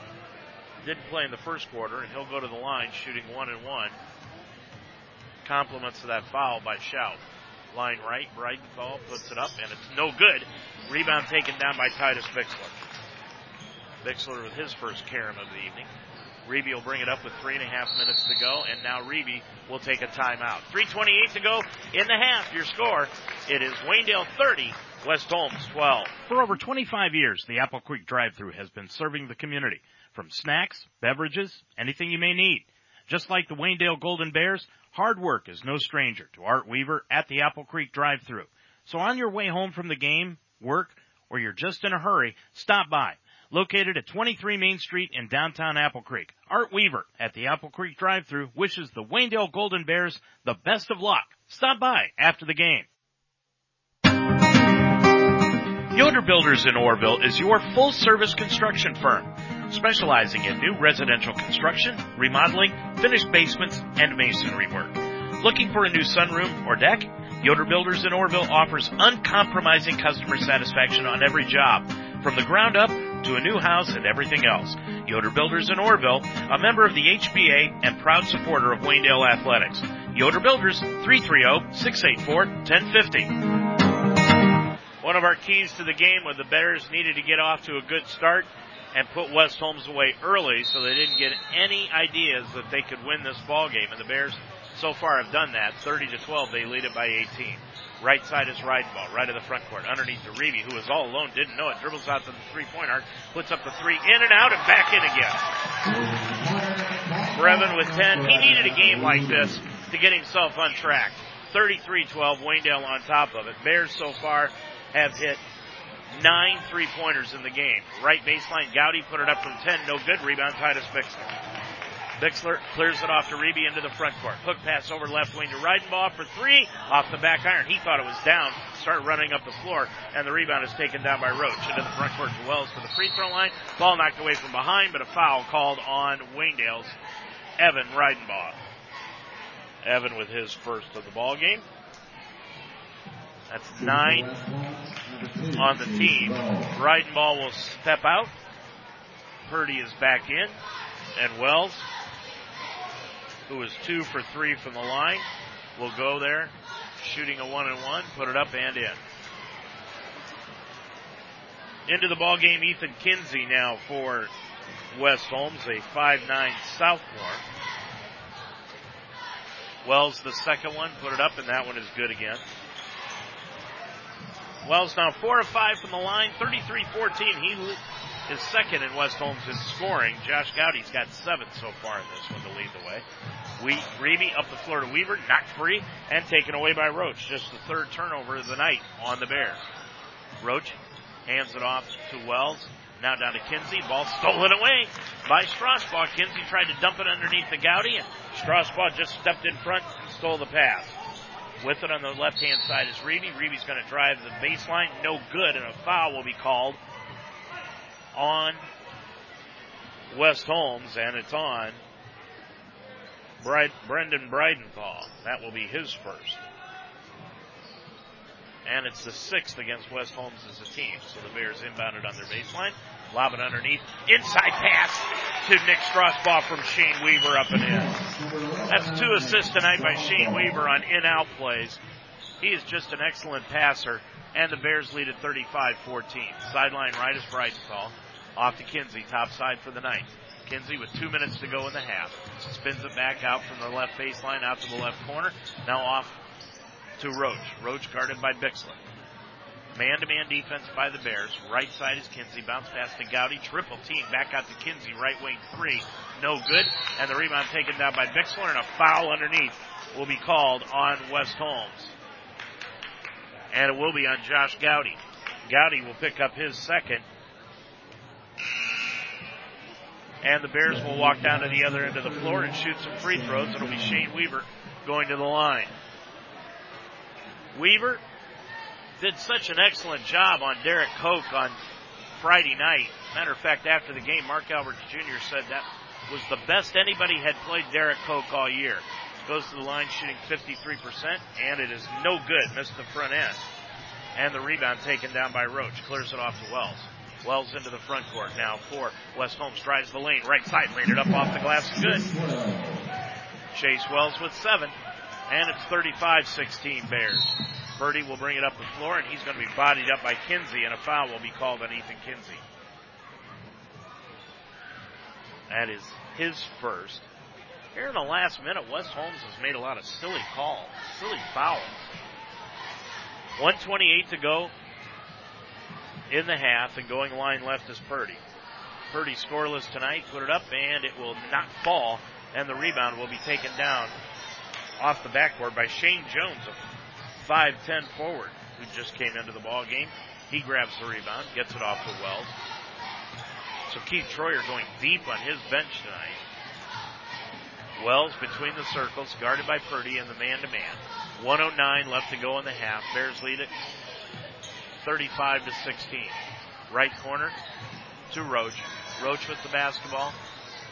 didn't play in the first quarter, and he'll go to the line shooting one and one. Compliments to that foul by Schaub. Line right, Bridenthal puts it up, and it's no good. Rebound taken down by Titus Bixler. Bixler with his first carom of the evening. Reeby will bring it up with three and a half minutes to go, and now Reeby will take a timeout. 3.28 to go in the half. Your score, it is Waynedale 30, West Holmes 12. For over 25 years, the Apple Creek drive-thru has been serving the community. From snacks, beverages, anything you may need. Just like the Waynedale Golden Bears, hard work is no stranger to Art Weaver at the Apple Creek drive-thru. So on your way home from the game, work, or you're just in a hurry, stop by. Located at 23 Main Street in downtown Apple Creek, Art Weaver at the Apple Creek drive-through wishes the Waynedale Golden Bears the best of luck. Stop by after the game. Yoder Builders in Orrville is your full service construction firm, specializing in new residential construction, remodeling, finished basements, and masonry work. Looking for a new sunroom or deck? Yoder Builders in Orrville offers uncompromising customer satisfaction on every job, from the ground up to a new house and everything else. Yoder Builders in Orrville, a member of the HBA and proud supporter of Waynedale Athletics. Yoder Builders, 330-684-1050. One of our keys to the game when the Bears needed to get off to a good start and put West Holmes away early so they didn't get any ideas that they could win this ball game. And the Bears so far have done that. 30 to 12, they lead it by 18. Right side is Reidenbaugh, right of the front court. Underneath to Reeby, who was all alone, didn't know it. Dribbles out to the three point arc, puts up the three, in and out, and back in again. Brevin with 10. He needed a game like this to get himself on track. 33-12, Waynedale on top of it. Bears so far have hit nine three pointers in the game. Right baseline, Gowdy put it up from 10, no good. Rebound, Titus Bixler. Bixler clears it off to Reeby into the front court. Hook pass over left wing to Reidenbaugh for three. Off the back iron. He thought it was down. Start running up the floor. And the rebound is taken down by Roach. Into the front court to Wells for the free throw line. Ball knocked away from behind, but a foul called on Waynedale's Evan Reidenbaugh. Evan with his first of the ball game. That's nine on the team. Reidenbaugh will step out. Purdy is back in. And Wells who is two for three from the line, will go there, shooting a one and one, put it up and in. Into the ball game, Ethan Kinsey now for West Holmes, a five-nine sophomore. Wells the second one, put it up, and that one is good again. Wells now four of five from the line, 33-14. He is second in West Holmes in scoring. Josh Gowdy's got seven so far in this one to lead the way. We, Reeby up the floor to Weaver, knocked free and taken away by Roach. Just the third turnover of the night on the Bears. Roach hands it off to Wells. Now down to Kinsey. Ball stolen away by Strasbaugh. Kinsey tried to dump it underneath the Gowdy and Strasbaugh just stepped in front and stole the pass. With it on the left hand side is Reeby. Reeby's going to drive the baseline. No good and a foul will be called on West Holmes and it's on Brendan Bridenthal. That will be his first. And it's the sixth against West Holmes as a team. So the Bears inbounded on their baseline. Lob it underneath. Inside pass to Nick Strasbaugh from Shane Weaver up and in. That's two assists tonight by Shane Weaver on in-out plays. He is just an excellent passer. And the Bears lead at 35-14. Sideline right is Bridenthal. Off to Kinsey, top side for the night. Kinsey with two minutes to go in the half. Spins it back out from the left baseline out to the left corner. Now off to Roach. Roach guarded by Bixler. Man to man defense by the Bears. Right side is Kinsey. Bounce pass to Gowdy. Triple team. Back out to Kinsey. Right wing three. No good. And the rebound taken down by Bixler and a foul underneath will be called on West Holmes. And it will be on Josh Gowdy. Gowdy will pick up his second and the Bears will walk down to the other end of the floor and shoot some free throws. It'll be Shane Weaver going to the line. Weaver did such an excellent job on Derek Koch on Friday night. Matter of fact, after the game, Mark Albert Jr. said that was the best anybody had played Derek Koch all year. Goes to the line shooting 53%, and it is no good. Missed the front end. And the rebound taken down by Roach. Clears it off to Wells. Wells into the front court now for West Holmes drives the lane, right side, laid it up off the glass, good. Chase Wells with seven, and it's 35-16 Bears. Purdy will bring it up the floor, and he's going to be bodied up by Kinsey, and a foul will be called on Ethan Kinsey. That is his first. Here in the last minute, West Holmes has made a lot of silly calls, silly fouls. 128 to go in the half, and going line left is Purdy. Purdy scoreless tonight, put it up, and it will not fall, and the rebound will be taken down off the backboard by Shane Jones, a 5'10 forward who just came into the ball game. He grabs the rebound, gets it off to Wells. So Keith Troyer going deep on his bench tonight. Wells between the circles, guarded by Purdy and the man to man. 109 left to go in the half. Bears lead it 35 to 16. Right corner to Roach. Roach with the basketball.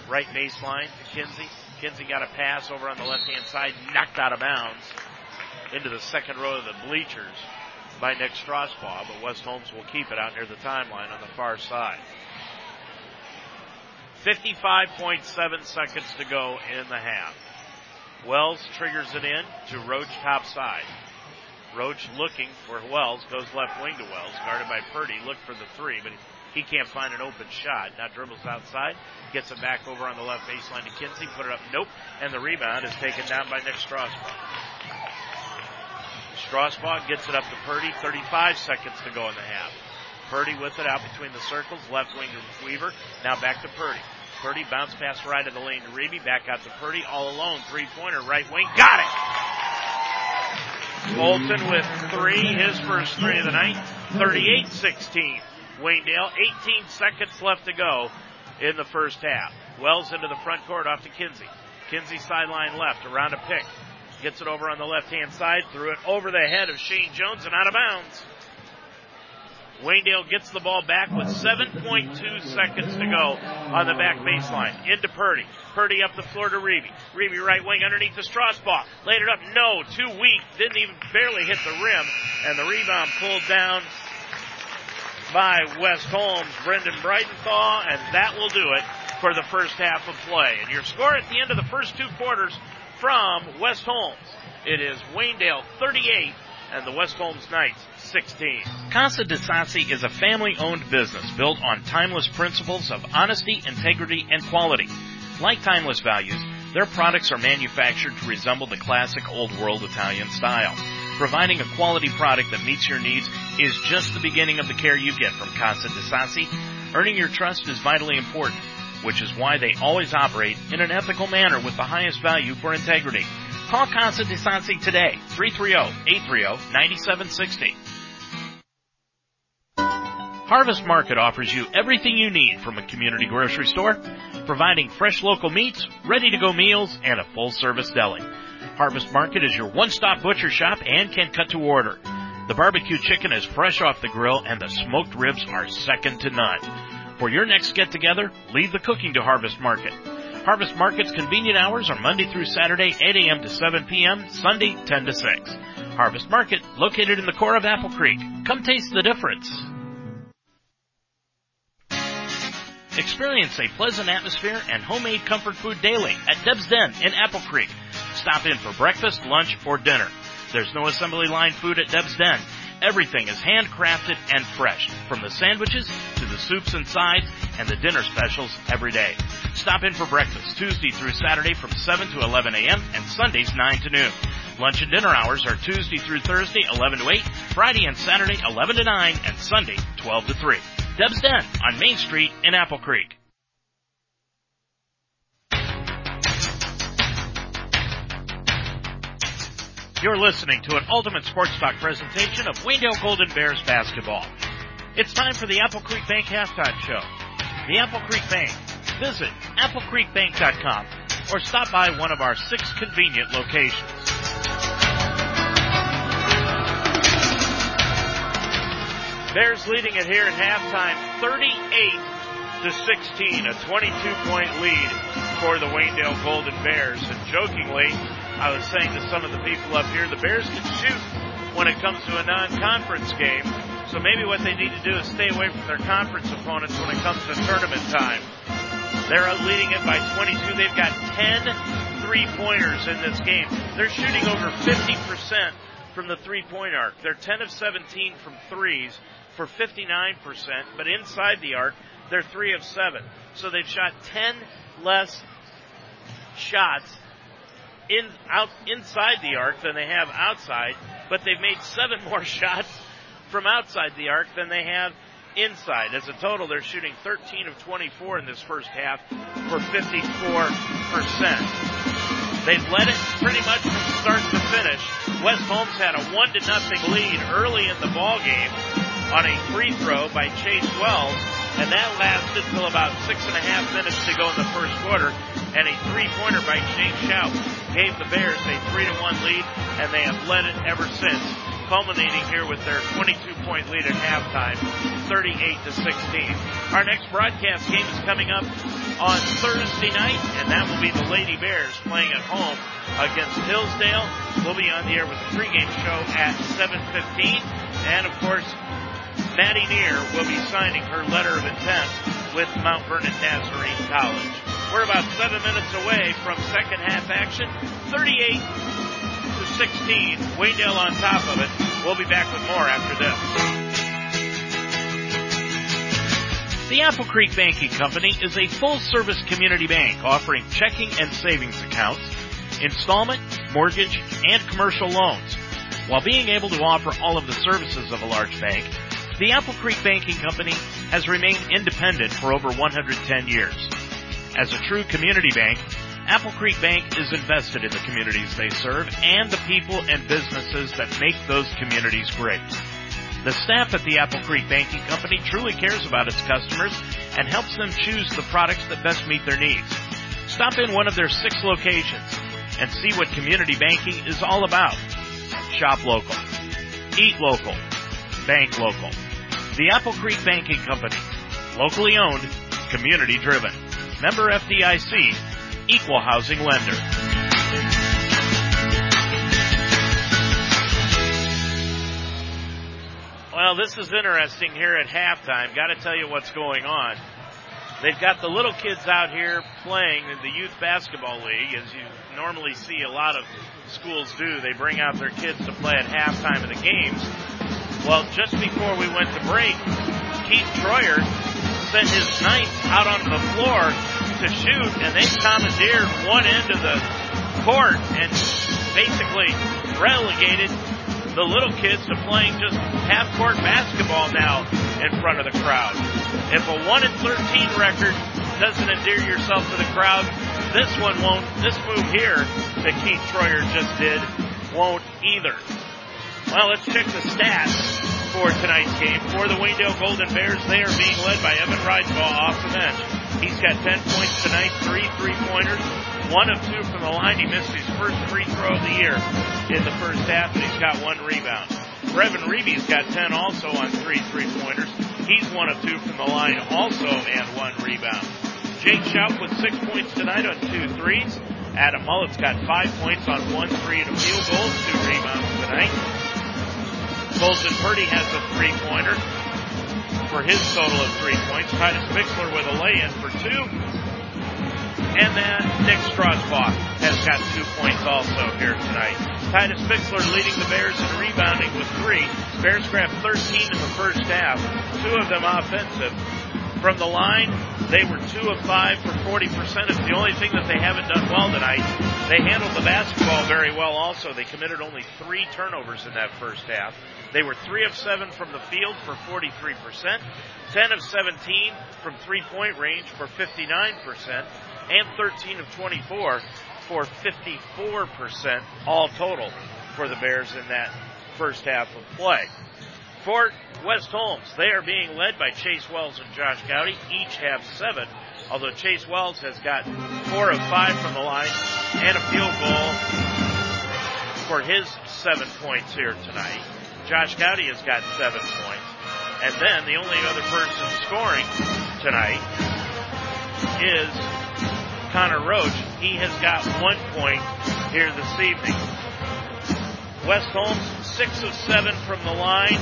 Right baseline to Kinsey. Kinsey got a pass over on the left hand side, knocked out of bounds into the second row of the bleachers by Nick Strasbaugh, but West Holmes will keep it out near the timeline on the far side. 55.7 seconds to go in the half. Wells triggers it in to Roach top side. Roach looking for Wells, goes left wing to Wells, guarded by Purdy, look for the three, but he can't find an open shot. Now dribbles outside, gets it back over on the left baseline to Kinsey, put it up, nope, and the rebound is taken down by Nick Strasbaugh. Strasbaugh gets it up to Purdy, 35 seconds to go in the half. Purdy with it out between the circles, left wing to Weaver, now back to Purdy. Purdy bounce pass right of the lane to Reeby, back out to Purdy, all alone, three pointer, right wing, got it! Colton with three, his first three of the night, 38-16. Waynedale, 18 seconds left to go in the first half. Wells into the front court off to Kinsey. Kinsey sideline left, around a pick. Gets it over on the left hand side, threw it over the head of Shane Jones and out of bounds. Waynedale gets the ball back with 7.2 seconds to go on the back baseline. Into Purdy. Purdy up the floor to Reeby. Reeby right wing underneath the Strasbaugh. Laid it up. No, too weak. Didn't even barely hit the rim. And the rebound pulled down by West Holmes, Brendan Bridenthal, and that will do it for the first half of play. And your score at the end of the first two quarters from West Holmes. It is Waynedale 38 and the West Holmes Knights 16. Casa de Sassi is a family owned business built on timeless principles of honesty, integrity, and quality. Like timeless values, their products are manufactured to resemble the classic old world Italian style. Providing a quality product that meets your needs is just the beginning of the care you get from Casa de Sassi. Earning your trust is vitally important, which is why they always operate in an ethical manner with the highest value for integrity. Call Casa de Sassi today, 330-830-9760. Harvest Market offers you everything you need from a community grocery store, providing fresh local meats, ready to go meals, and a full service deli. Harvest Market is your one stop butcher shop and can cut to order. The barbecue chicken is fresh off the grill and the smoked ribs are second to none. For your next get together, leave the cooking to Harvest Market. Harvest Market's convenient hours are Monday through Saturday, 8 a.m. to 7 p.m., Sunday, 10 to 6. Harvest Market, located in the core of Apple Creek. Come taste the difference. Experience a pleasant atmosphere and homemade comfort food daily at Deb's Den in Apple Creek. Stop in for breakfast, lunch, or dinner. There's no assembly line food at Deb's Den. Everything is handcrafted and fresh, from the sandwiches to the soups and sides and the dinner specials every day. Stop in for breakfast Tuesday through Saturday from 7 to 11 a.m. and Sundays 9 to noon. Lunch and dinner hours are Tuesday through Thursday 11 to 8, Friday and Saturday 11 to 9, and Sunday 12 to 3. Deb's Den on Main Street in Apple Creek. You're listening to an Ultimate Sports Talk presentation of Waynedale Golden Bears basketball. It's time for the Apple Creek Bank halftime show. The Apple Creek Bank. Visit applecreekbank.com or stop by one of our six convenient locations. Bears leading it here at halftime, 38 to 16, a 22 point lead for the Waynedale Golden Bears. And jokingly, I was saying to some of the people up here, the Bears can shoot when it comes to a non-conference game. So maybe what they need to do is stay away from their conference opponents when it comes to tournament time. They're leading it by 22. They've got 10 three-pointers in this game. They're shooting over 50% from the three-point arc. They're 10 of 17 from threes for 59%, but inside the arc, they're 3 of 7. So they've shot 10 less shots in out inside the arc than they have outside, but they've made 7 more shots from outside the arc than they have inside. As a total, they're shooting 13 of 24 in this first half for 54%. They've led it pretty much from start to finish. West Holmes had a one to nothing lead early in the ball game on a free throw by Chase Wells, and that lasted till about six and a half minutes to go in the first quarter. And a three-pointer by Shane Shout gave the Bears a three to one lead, and they have led it ever since. culminating here with their 22 point lead at halftime, 38 to 16. Our next broadcast game is coming up on Thursday night, and that will be the Lady Bears playing at home against Hillsdale. We'll be on the air with the pregame show at 7:15, and of course, Maddie Neer will be signing her letter of intent with Mount Vernon Nazarene College. We're about seven minutes away from second half action, 38 to 16. Waynedale on top of it. We'll be back with more after this. The Apple Creek Banking Company is a full service community bank offering checking and savings accounts, installment, mortgage, and commercial loans. While being able to offer all of the services of a large bank, the Apple Creek Banking Company has remained independent for over 110 years. As a true community bank, Apple Creek Bank is invested in the communities they serve and the people and businesses that make those communities great. The staff at the Apple Creek Banking Company truly cares about its customers and helps them choose the products that best meet their needs. Stop in one of their six locations and see what community banking is all about. Shop local. Eat local. Bank local. The Apple Creek Banking Company. Locally owned, community driven. Member FDIC, equal housing lender. Well, this is interesting here at halftime. Got to tell you what's going on. They've got the little kids out here playing in the youth basketball league, as you normally see a lot of schools do. They bring out their kids to play at halftime of the games. Well, just before we went to break, Keith Troyer sent his knights out onto the floor to shoot, and they commandeered one end of the court and basically relegated the little kids to playing just half court basketball now in front of the crowd. If a 1 in 13 record doesn't endear yourself to the crowd, this one won't. This move here that Keith Troyer just did won't either. Well, let's check the stats for tonight's game. For the Waynedale Golden Bears, they are being led by Evan Reidenbaugh off the bench. He's got 10 points tonight, three three-pointers, one of two from the line. He missed his first free throw of the year in the first half, and he's got one rebound. Brevin Reeby's got 10 also on three three-pointers. He's one of two from the line also and one rebound. Jake Schaub with six points tonight on two threes. Adam Mullet's got five points on one three and a field goal, two rebounds tonight. Colton Purdy has a three-pointer for his total of three points. Titus Bixler with a lay-in for two. And then Nick Strasbaugh has got two points also here tonight. Titus Bixler leading the Bears in rebounding with three. Bears grabbed 13 in the first half, two of them offensive. From the line, they were two of five for 40%. It's the only thing that they haven't done well tonight. They handled the basketball very well also. They committed only three turnovers in that first half. They were 3 of 7 from the field for 43%, 10 of 17 from three point range for 59%, and 13 of 24 for 54% all total for the Bears in that first half of play. For West Holmes, they are being led by Chase Wells and Josh Gowdy. Each have seven, although Chase Wells has got four of five from the line and a field goal for his seven points here tonight. Josh Gowdy has got seven points. And then the only other person scoring tonight is Connor Roach. He has got one point here this evening. West Holmes, six of seven from the line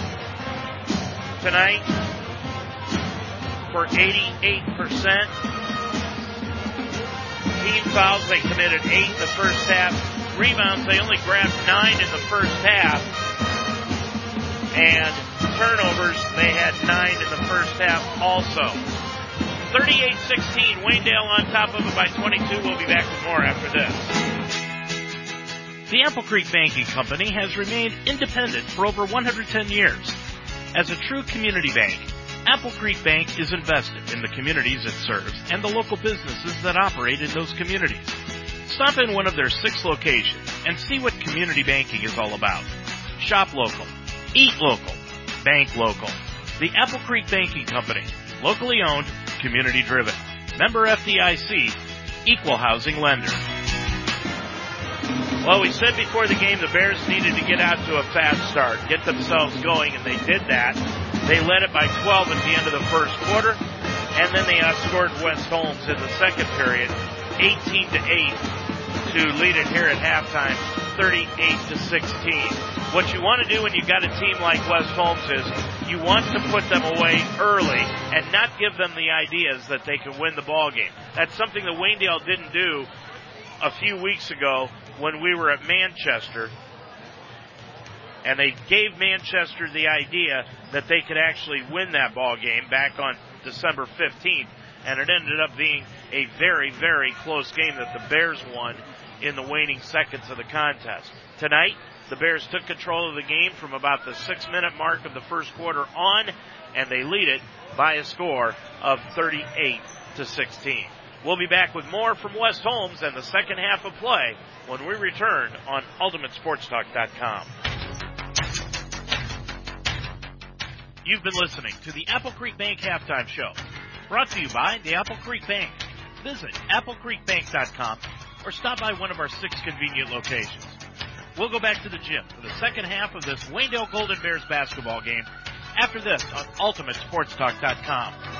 tonight for 88%. Team fouls, they committed eight in the first half. Rebounds, they only grabbed nine in the first half and turnovers, they had nine in the first half also. 38-16, Waynedale on top of it by 22. We'll be back with more after this. The Apple Creek Banking Company has remained independent for over 110 years. As a true community bank, Apple Creek Bank is invested in the communities it serves and the local businesses that operate in those communities. Stop in one of their six locations and see what community banking is all about. Shop local Eat local. Bank local. The Apple Creek Banking Company. Locally owned, community driven. Member FDIC. Equal housing lender. Well, we said before the game the Bears needed to get out to a fast start, get themselves going, and they did that. They led it by 12 at the end of the first quarter, and then they outscored West Holmes in the second period, 18 to 8 to lead it here at halftime, 38 to 16. What you want to do when you've got a team like West Holmes is you want to put them away early and not give them the ideas that they can win the ball game. That's something that Waynedale didn't do a few weeks ago when we were at Manchester. And they gave Manchester the idea that they could actually win that ball game back on December 15th. And it ended up being a very, very close game that the Bears won in the waning seconds of the contest. Tonight, the Bears took control of the game from about the six minute mark of the first quarter on, and they lead it by a score of 38 to 16. We'll be back with more from West Holmes and the second half of play when we return on UltimateSportsTalk.com. You've been listening to the Apple Creek Bank Halftime Show, brought to you by the Apple Creek Bank. Visit AppleCreekBank.com or stop by one of our six convenient locations. We'll go back to the gym for the second half of this Waynedale Golden Bears basketball game after this on UltimateSportsTalk.com.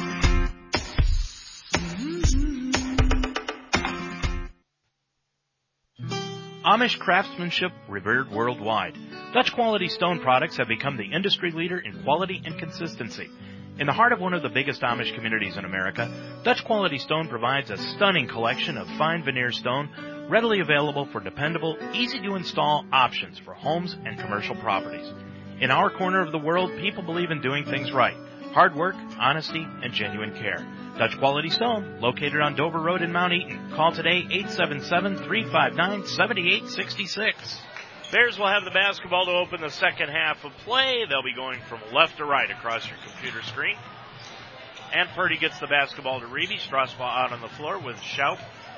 Amish craftsmanship revered worldwide. Dutch quality stone products have become the industry leader in quality and consistency. In the heart of one of the biggest Amish communities in America, Dutch Quality Stone provides a stunning collection of fine veneer stone readily available for dependable, easy to install options for homes and commercial properties. In our corner of the world, people believe in doing things right. Hard work, honesty, and genuine care. Dutch Quality Stone, located on Dover Road in Mount Eaton. Call today 877-359-7866. Bears will have the basketball to open the second half of play. They'll be going from left to right across your computer screen. And Purdy gets the basketball to Reeby. Strasbaugh out on the floor with Schaub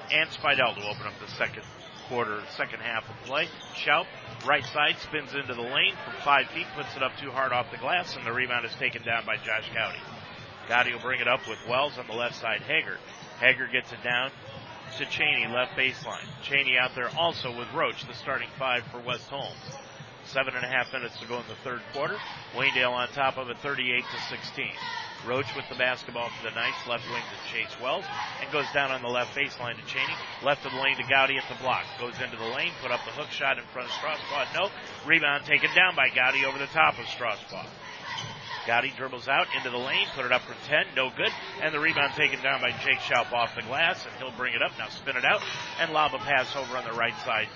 and Spidell to open up the second quarter, second half of play. Schaub, right side, spins into the lane from five feet, puts it up too hard off the glass, and the rebound is taken down by Josh Gowdy. Gowdy will bring it up with Wells on the left side. Hager. Hager gets it down to Cheney, left baseline. Cheney out there also with Roach, the starting five for West Holmes. Seven and a half minutes to go in the third quarter. Waynedale on top of it, 38 to 16. Roach with the basketball for the Knights, left wing to Chase Wells, and goes down on the left baseline to Cheney. Left of the lane to Gowdy at the block. Goes into the lane, put up the hook shot in front of Strasbaugh. No. Rebound taken down by Gowdy over the top of Strasbaugh. Gowdy dribbles out into the lane, put it up for 10, no good, and the rebound taken down by Jake Schaub off the glass, and he'll bring it up, now spin it out, and lob a pass over on the right side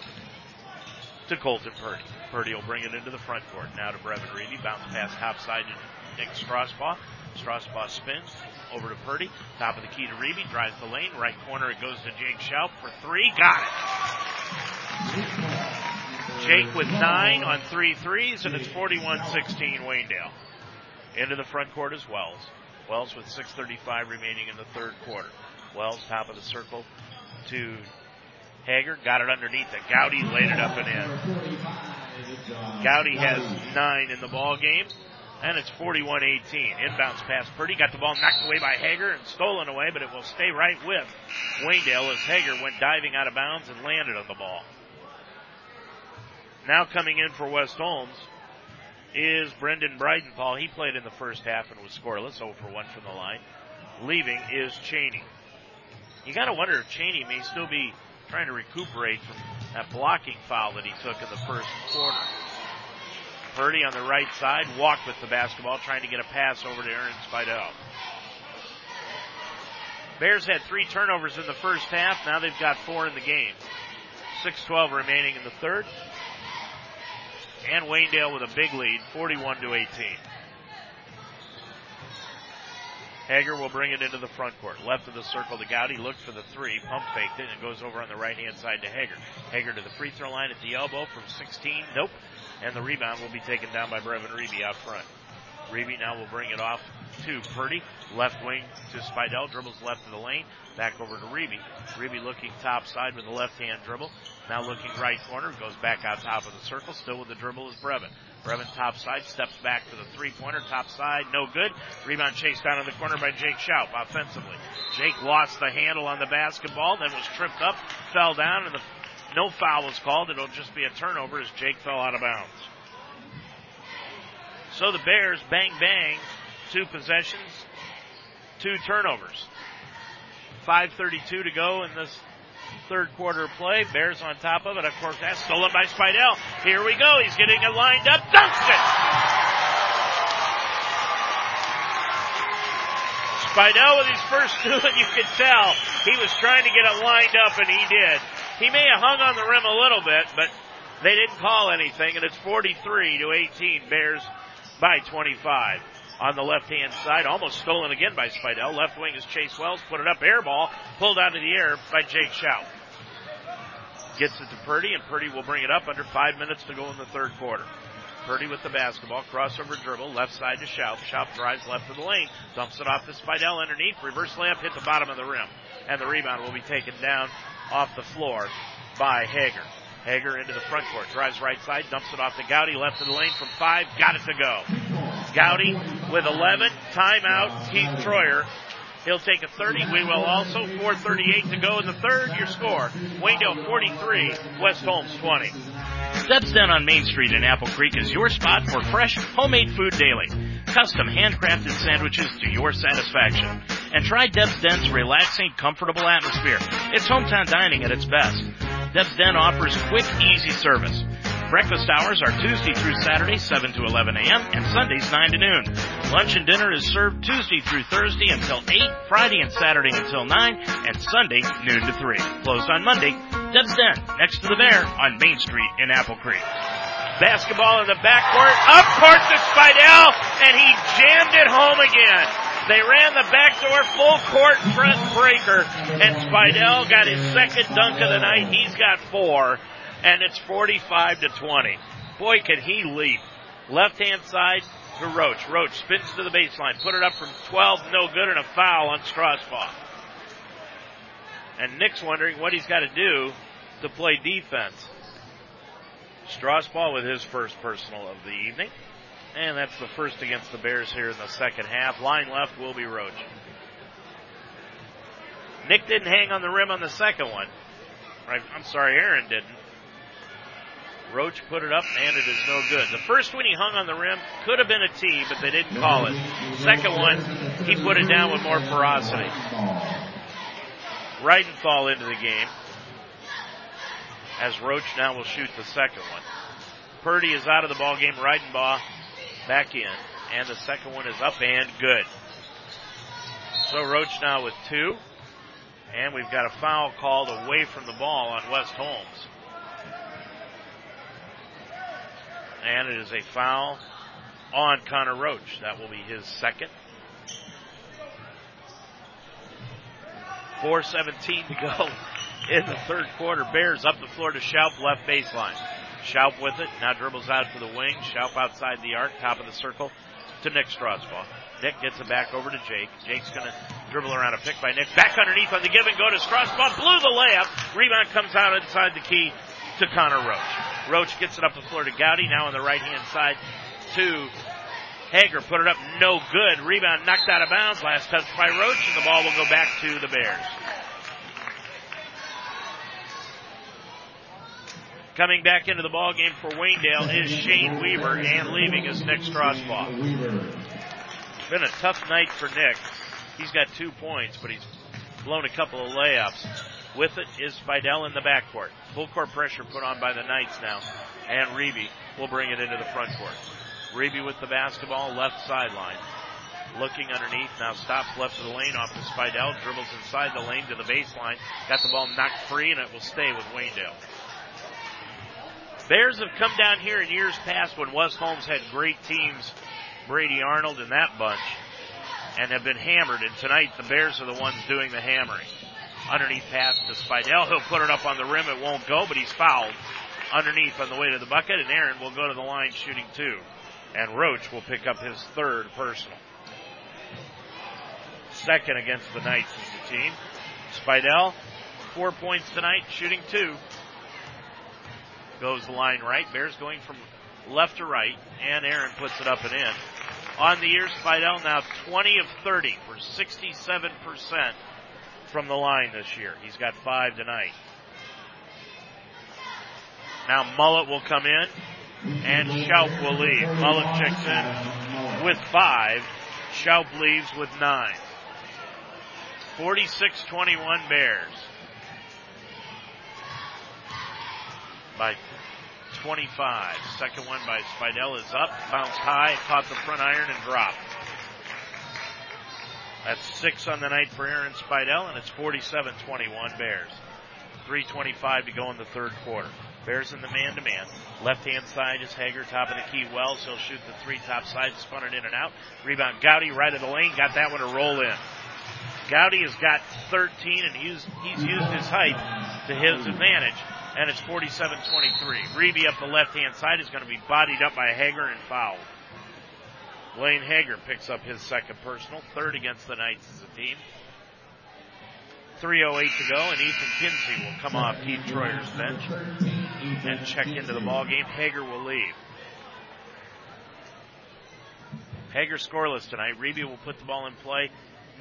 to Colton Purdy. Purdy will bring it into the front court, now to Brevin Reeby, bounce pass top side to Nick Strasbaugh. Strasbaugh spins over to Purdy, top of the key to Reeby, drives the lane, right corner it goes to Jake Schaub for three, got it! Jake with nine on three threes, and it's 41-16 Waynedale into the front court as Wells. Wells with 6.35 remaining in the third quarter. Wells top of the circle to Hager. Got it underneath it. Gowdy laid it up and in. Gowdy has nine in the ball game. And it's 41-18. Inbounds pass Purdy. Got the ball knocked away by Hager and stolen away, but it will stay right with Waynedale as Hager went diving out of bounds and landed on the ball. Now coming in for West Holmes is Brendan Bridenthal. He played in the first half and was scoreless, 0 for 1 from the line. Leaving is Cheney. You gotta wonder if Cheney may still be trying to recuperate from that blocking foul that he took in the first quarter. Purdy on the right side walked with the basketball, trying to get a pass over to Aaron Spidel. Bears had three turnovers in the first half. Now they've got four in the game. 6-12 remaining in the third and Waynedale with a big lead, 41 to 18. Hager will bring it into the front court. Left of the circle to Gowdy, looked for the three, pump faked it, and goes over on the right hand side to Hager. Hager to the free throw line at the elbow from 16. Nope. And the rebound will be taken down by Brevin Reeby out front. Reeby now will bring it off to Purdy. Left wing to Spidell. Dribbles left of the lane. Back over to Reeby. Reeby looking top side with a left hand dribble. Now looking right corner. Goes back out top of the circle. Still with the dribble is Brevin. Brevin top side. Steps back for the three pointer. Top side. No good. Rebound chased down in the corner by Jake Schaub offensively. Jake lost the handle on the basketball. Then was tripped up. Fell down and the no foul was called. It'll just be a turnover as Jake fell out of bounds. So the Bears bang bang, two possessions, two turnovers. 5.32 to go in this third quarter play. Bears on top of it. Of course, that's stolen by Spidell. Here we go. He's getting it lined up. Dunks it! Spidell with his first two, and you could tell he was trying to get it lined up, and he did. He may have hung on the rim a little bit, but they didn't call anything, and it's 43 to 18. Bears by 25. On the left hand side, almost stolen again by Spidell. Left wing is Chase Wells, put it up, air ball, pulled out of the air by Jake Schaub. Gets it to Purdy, and Purdy will bring it up under five minutes to go in the third quarter. Purdy with the basketball, crossover dribble, left side to Schaub. Schaub drives left of the lane, dumps it off to Spidell underneath, reverse layup, hit the bottom of the rim. And the rebound will be taken down off the floor by Hager. Hager into the front court, drives right side, dumps it off to Gowdy, left of the lane from five, got it to go. Gowdy with 11, timeout, Keith Troyer. He'll take a 30. We will also 4.38 to go in the third. Your score, Waynedale 43, West Holmes 20. Deb's Den on Main Street in Apple Creek is your spot for fresh, homemade food daily. Custom handcrafted sandwiches to your satisfaction. And try Deb's Den's relaxing, comfortable atmosphere. It's hometown dining at its best. Deb's Den offers quick, easy service. Breakfast hours are Tuesday through Saturday, 7 to 11 a.m., and Sundays, 9 to noon. Lunch and dinner is served Tuesday through Thursday until 8, Friday and Saturday until 9, and Sunday, noon to 3. Closed on Monday. Deb's Den, next to the Bear, on Main Street in Apple Creek. Basketball in the backcourt, up court to Spidell, and he jammed it home again. They ran the backdoor full court front breaker, and Spidell got his second dunk of the night. He's got four, and it's 45 to 20. Boy, can he leap. Left hand side to Roach. Roach spins to the baseline, put it up from 12, no good, and a foul on Strasbaugh. And Nick's wondering what he's got to do to play defense. Strasbaugh with his first personal of the evening. And that's the first against the Bears here in the second half. Line left will be Roach. Nick didn't hang on the rim on the second one. I'm sorry, Aaron didn't. Roach put it up and it is no good. The first one he hung on the rim could have been a tee, but they didn't call it. Second one, he put it down with more ferocity. Reidenbaugh into the game. As Roach now will shoot the second one. Purdy is out of the ball game. Reidenbaugh back in. And the second one is up and good. So Roach now with two. And we've got a foul called away from the ball on West Holmes. And it is a foul on Connor Roach. That will be his second. 4.17 to go in the third quarter. Bears up the floor to Schaub, left baseline. Schaub with it, now dribbles out to the wing. Schaub outside the arc, top of the circle to Nick Strasbaugh. Nick gets it back over to Jake. Jake's gonna dribble around a pick by Nick. Back underneath on the give and go to Strasbaugh. Blew the layup. Rebound comes out inside the key to Connor Roach. Roach gets it up the floor to Gowdy. Now on the right hand side to Hager. Put it up. No good. Rebound knocked out of bounds. Last touch by Roach and the ball will go back to the Bears. Coming back into the ball game for Waynedale is Shane Weaver, and leaving is Nick Strasbaugh. Been a tough night for Nick. He's got two points, but he's blown a couple of layups. With it is Spidell in the backcourt. Full court pressure put on by the Knights now, and Reeby will bring it into the front court. Reeby with the basketball, left sideline. Looking underneath, now stops left of the lane off to Spidell, dribbles inside the lane to the baseline, got the ball knocked free, and it will stay with Waynedale. Bears have come down here in years past when West Holmes had great teams, Brady Arnold and that bunch. and have been hammered. And tonight the Bears are the ones doing the hammering. Underneath pass to Spidell. He'll put it up on the rim. It won't go, but he's fouled underneath on the way to the bucket. And Aaron will go to the line shooting two. And Roach will pick up his third personal. Second against the Knights is the team. Spidell, four points tonight, shooting two. Goes the line right. Bears going from left to right, and Aaron puts it up and in. On the year, Spidell now 20 of 30 for 67% from the line this year. He's got five tonight. Now Mullet will come in, and Schaub will leave. Mullet checks in with five. Schaub leaves with nine. 46-21 Bears. By 25. Second one by Spidell is up, bounced high, caught the front iron and dropped. That's six on the night for Aaron Spidell, and it's 47-21 Bears. 3.25 to go in the third quarter. Bears in the man-to-man. Left-hand side is Hager, top of the key. Wells, he'll shoot the three top side, spun it in and out. Rebound, Gowdy right of the lane, got that one to roll in. Gowdy has got 13, and he's, he's used his height to his advantage, and it's 47-23. Reeby up the left-hand side is going to be bodied up by Hager and fouled. Blaine Hager picks up his second personal, third against the Knights as a team. 3.08 to go, and Ethan Kinsey will come off Keith Troyer's bench and check into the ball game. Hager will leave. Hager scoreless tonight. Reeby will put the ball in play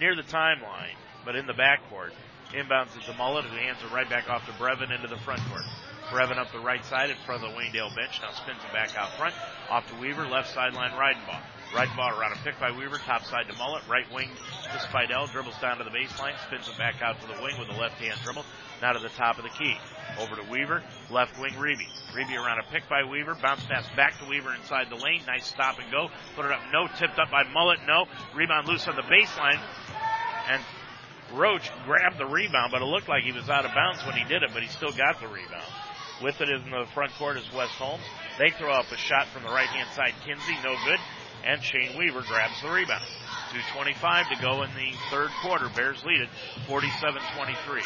near the timeline, but in the backcourt. Inbounds the Mullet, who hands it right back off to Brevin into the front court. Brevin up the right side in front of the Waynedale bench. Now spins it back out front. Off to Weaver, left sideline, Reidenbaugh. Reidenbaugh around a pick by Weaver, top side to Mullet, right wing to Spidell, dribbles down to the baseline, spins it back out to the wing with a left hand dribble. Now to the top of the key. Over to Weaver, left wing Reeby. Reeby around a pick by Weaver, bounce pass back to Weaver inside the lane. Nice stop and go. Put it up, no. Tipped up by Mullet, no. Rebound loose on the baseline. And Roach grabbed the rebound, but it looked like he was out of bounds when he did it, but he still got the rebound. With it in the front court is West Holmes. They throw up a shot from the right hand side. Kinsey, no good. And Shane Weaver grabs the rebound. 2.25 to go in the third quarter. Bears lead it 47-23.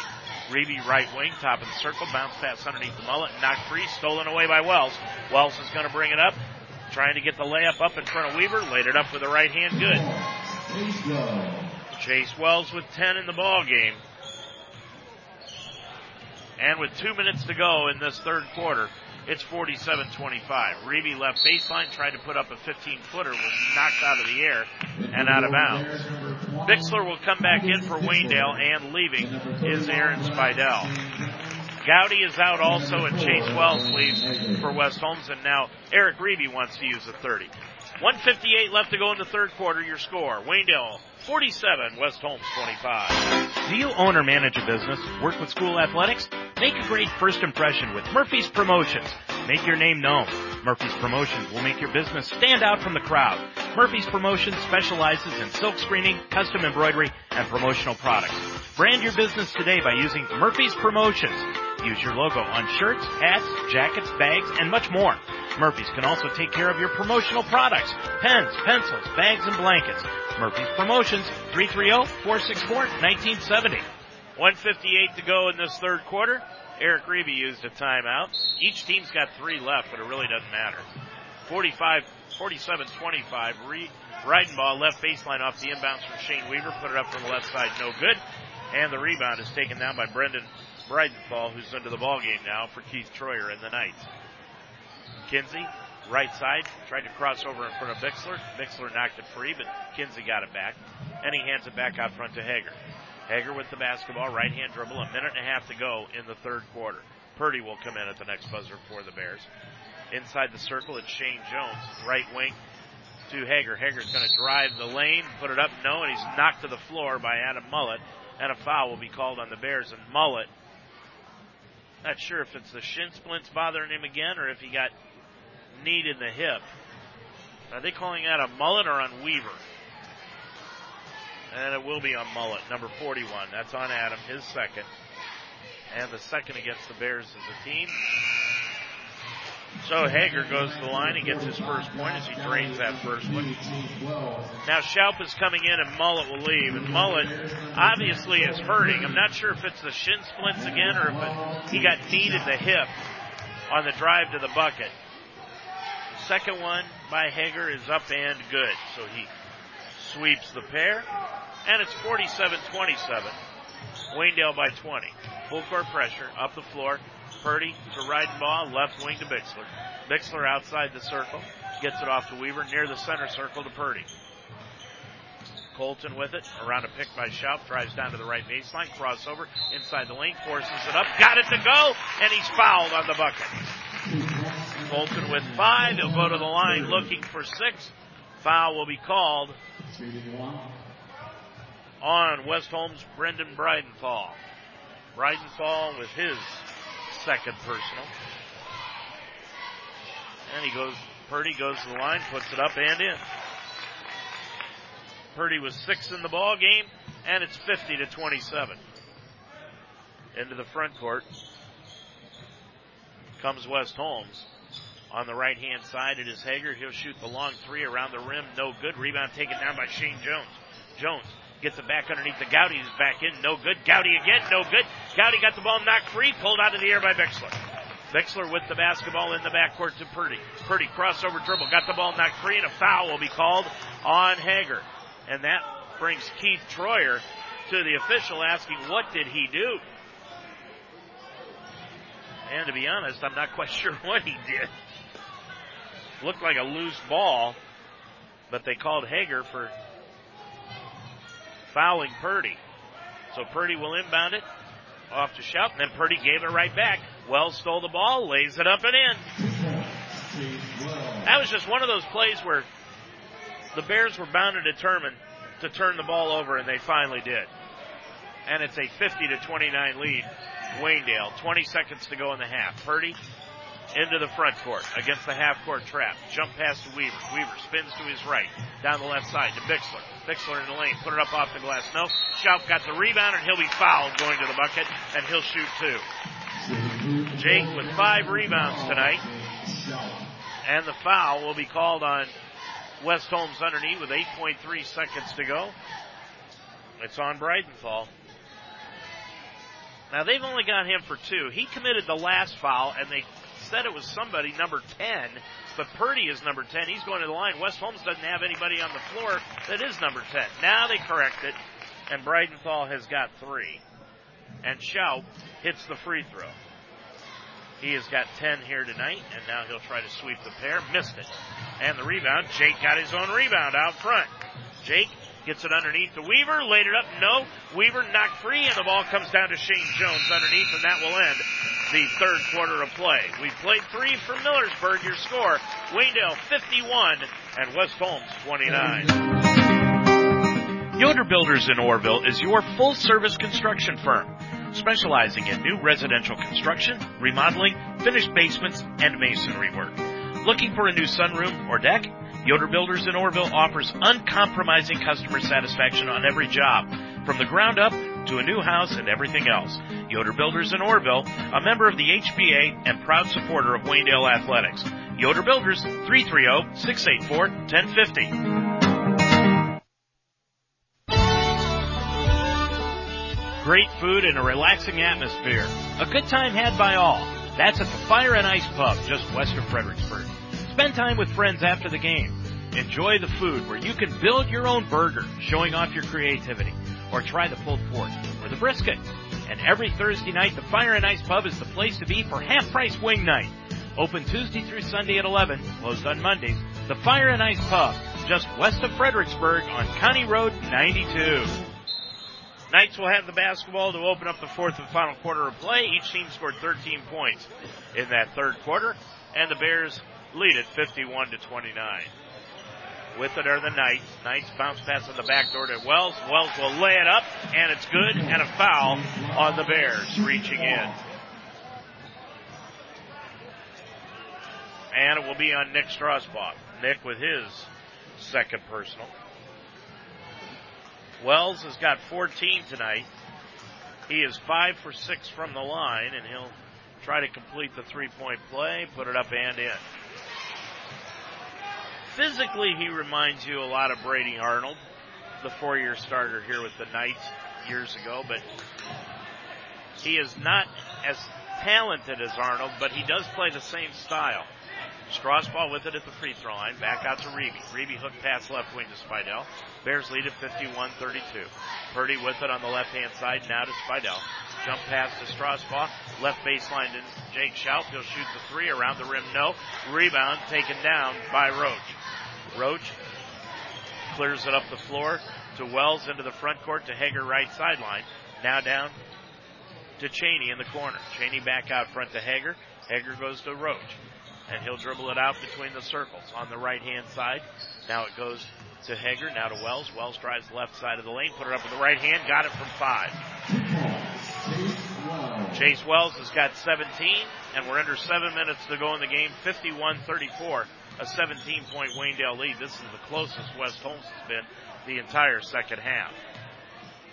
Reeby right wing, top of the circle, bounce pass underneath the Mullet, knocked free, stolen away by Wells. Wells is going to bring it up, trying to get the layup up in front of Weaver, laid it up with the right hand, good. Chase Wells with 10 in the ball game. And with two minutes to go in this third quarter, it's 47-25. Reeby left baseline, tried to put up a 15 footer, was knocked out of the air and out of bounds. Bixler will come back in for Waynedale and leaving is Aaron Spidell. Gowdy is out also and Chase Wells leaves for West Holmes and now Eric Reeby wants to use the 30. 158 left to go in the third quarter. Your score. Waynedale 47, West Holmes 25. Do you own or manage a business? Work with school athletics? Make a great first impression with Murphy's Promotions. Make your name known. Murphy's Promotions will make your business stand out from the crowd. Murphy's Promotions specializes in silk screening, custom embroidery, and promotional products. Brand your business today by using Murphy's Promotions. Use your logo on shirts, hats, jackets, bags, and much more. Murphy's can also take care of your promotional products, pens, pencils, bags, and blankets. Murphy's Promotions, 330-464-1970. 158 to go in this third quarter. Eric Reeby used a timeout. Each team's got three left, but it really doesn't matter. 45, 47-25. Re- Reidenbaugh left baseline off the inbounds from Shane Weaver. Put it up from the left side, no good. And the rebound is taken down by Brendan Bridenthal, who's into the ball game now for Keith Troyer and the Knights. Kinsey, right side, tried to cross over in front of Bixler. Bixler knocked it free, but Kinsey got it back. And he hands it back out front to Hager. Hager with the basketball, right hand dribble, a minute and a half to go in the third quarter. Purdy will come in at the next buzzer for the Bears. Inside the circle, it's Shane Jones, right wing to Hager. Hager's going to drive the lane, put it up, no, and he's knocked to the floor by Adam Mullet, and a foul will be called on the Bears. And Mullet, not sure if it's the shin splints bothering him again or if he got kneed in the hip. Are they calling that a Mullet or on Weaver? And it will be on Mullet, number 41. That's on Adam, his second. And the second against the Bears as a team. So Hager goes to the line and gets his first point as he drains that first one. Now Schaub is coming in and Mullet will leave. And Mullet obviously is hurting. I'm not sure if it's the shin splints again or if it, he got kneed in the hip on the drive to the bucket. Second one by Hager is up and good. So he sweeps the pair. And it's 47-27. Waynedale by 20. Full court pressure, up the floor. Purdy to right ball, left wing to Bixler. Bixler outside the circle, gets it off to Weaver near the center circle to Purdy. Colton with it, around a pick by Schaub, drives down to the right baseline, crossover, inside the lane, forces it up, got it to go, and he's fouled on the bucket. Colton with five, he'll go to the line looking for six. Foul will be called on West Holmes' Brendan Bridenthal. Bridenthal with his second personal. And he goes, Purdy goes to the line, puts it up and in. Purdy was six in the ball game, and it's 50 to 27. Into the front court comes West Holmes. On the right hand side, it is Hager. He'll shoot the long three around the rim. No good. Rebound taken down by Shane Jones. Jones Gets it back underneath the Gowdy. He's back in. No good. Gowdy again. No good. Gowdy got the ball knocked free. Pulled out of the air by Bixler. Bixler with the basketball in the backcourt to Purdy. Purdy crossover dribble. Got the ball knocked free and a foul will be called on Hager. And that brings Keith Troyer to the official asking what did he do? And to be honest, I'm not quite sure what he did. Looked like a loose ball, but they called Hager for fouling Purdy. So Purdy will inbound it off to Schaub, and then Purdy gave it right back. Wells stole the ball, lays it up and in. That was just one of those plays where the Bears were bound and determined to turn the ball over, and they finally did. And it's a 50 to 29 lead. Waynedale, 20 seconds to go in the half. Purdy into the front court against the half court trap. Jump pass to Weaver. Weaver spins to his right, down the left side to Bixler. Bixler in the lane, put it up off the glass. No, Schaub got the rebound and he'll be fouled going to the bucket and he'll shoot two. Jake with five rebounds tonight. And the foul will be called on West Holmes underneath with 8.3 seconds to go. It's on Bridenthal. Now they've only got him for two. He committed the last foul and they said it was somebody number 10, but Purdy is number 10. He's going to the line. West Holmes doesn't have anybody on the floor that is number 10. Now they correct it, and Bridenthal has got three. And Schaub hits the free throw. He has got 10 here tonight, and now he'll try to sweep the pair. Missed it. And the rebound, Jake got his own rebound out front. Jake Gets it underneath to Weaver, laid it up, no. Weaver knocked free, and the ball comes down to Shane Jones underneath, and that will end the third quarter of play. We've played three for Millersburg. Your score, Waynedale 51 and West Holmes 29. Yoder Builders in Orrville is your full service construction firm, specializing in new residential construction, remodeling, finished basements, and masonry work. Looking for a new sunroom or deck? Yoder Builders in Orrville offers uncompromising customer satisfaction on every job, from the ground up to a new house and everything else. Yoder Builders in Orrville, a member of the HBA and proud supporter of Waynedale Athletics. Yoder Builders, 330-684-1050. Great food and a relaxing atmosphere. A good time had by all. That's at the Fire and Ice Pub, just west of Fredericksburg. Spend time with friends after the game. Enjoy the food where you can build your own burger, showing off your creativity. Or try the pulled pork or the brisket. And every Thursday night, the Fire and Ice Pub is the place to be for half price wing night. Open Tuesday through Sunday at 11, closed on Mondays. The Fire and Ice Pub, just west of Fredericksburg on County Road 92. Knights will have the basketball to open up the fourth and final quarter of play. Each team scored 13 points in that third quarter, and the Bears lead it 51 to 29. With it are the Knights. Knights bounce pass on the back door to Wells. Wells will lay it up, and it's good, and a foul on the Bears reaching in. And it will be on Nick Strasbaugh. Nick with his second personal. Wells has got 14 tonight. He is five for six from the line, and he'll try to complete the three point play, put it up and in. Physically, he reminds you a lot of Brady Arnold, the four year starter here with the Knights years ago, but he is not as talented as Arnold, but he does play the same style. Strasbaugh with it at the free throw line. Back out to Reeby. Reeby hook pass left wing to Spidell. Bears lead at 51-32. Purdy with it on the left hand side. Now to Spidell. Jump pass to Strasbaugh. Left baseline to Jake Schaub. He'll shoot the three around the rim. No. Rebound taken down by Roach. Roach clears it up the floor to Wells into the front court to Hager right sideline. Now down to Cheney in the corner. Cheney back out front to Hager. Hager goes to Roach and he'll dribble it out between the circles on the right hand side. Now it goes to Hager, now to Wells. Wells drives left side of the lane, put it up with the right hand, got it from five. Chase Wells has got 17, and we're under seven minutes to go in the game. 51-34, a 17 point Waynedale lead. This is the closest West Holmes has been the entire second half.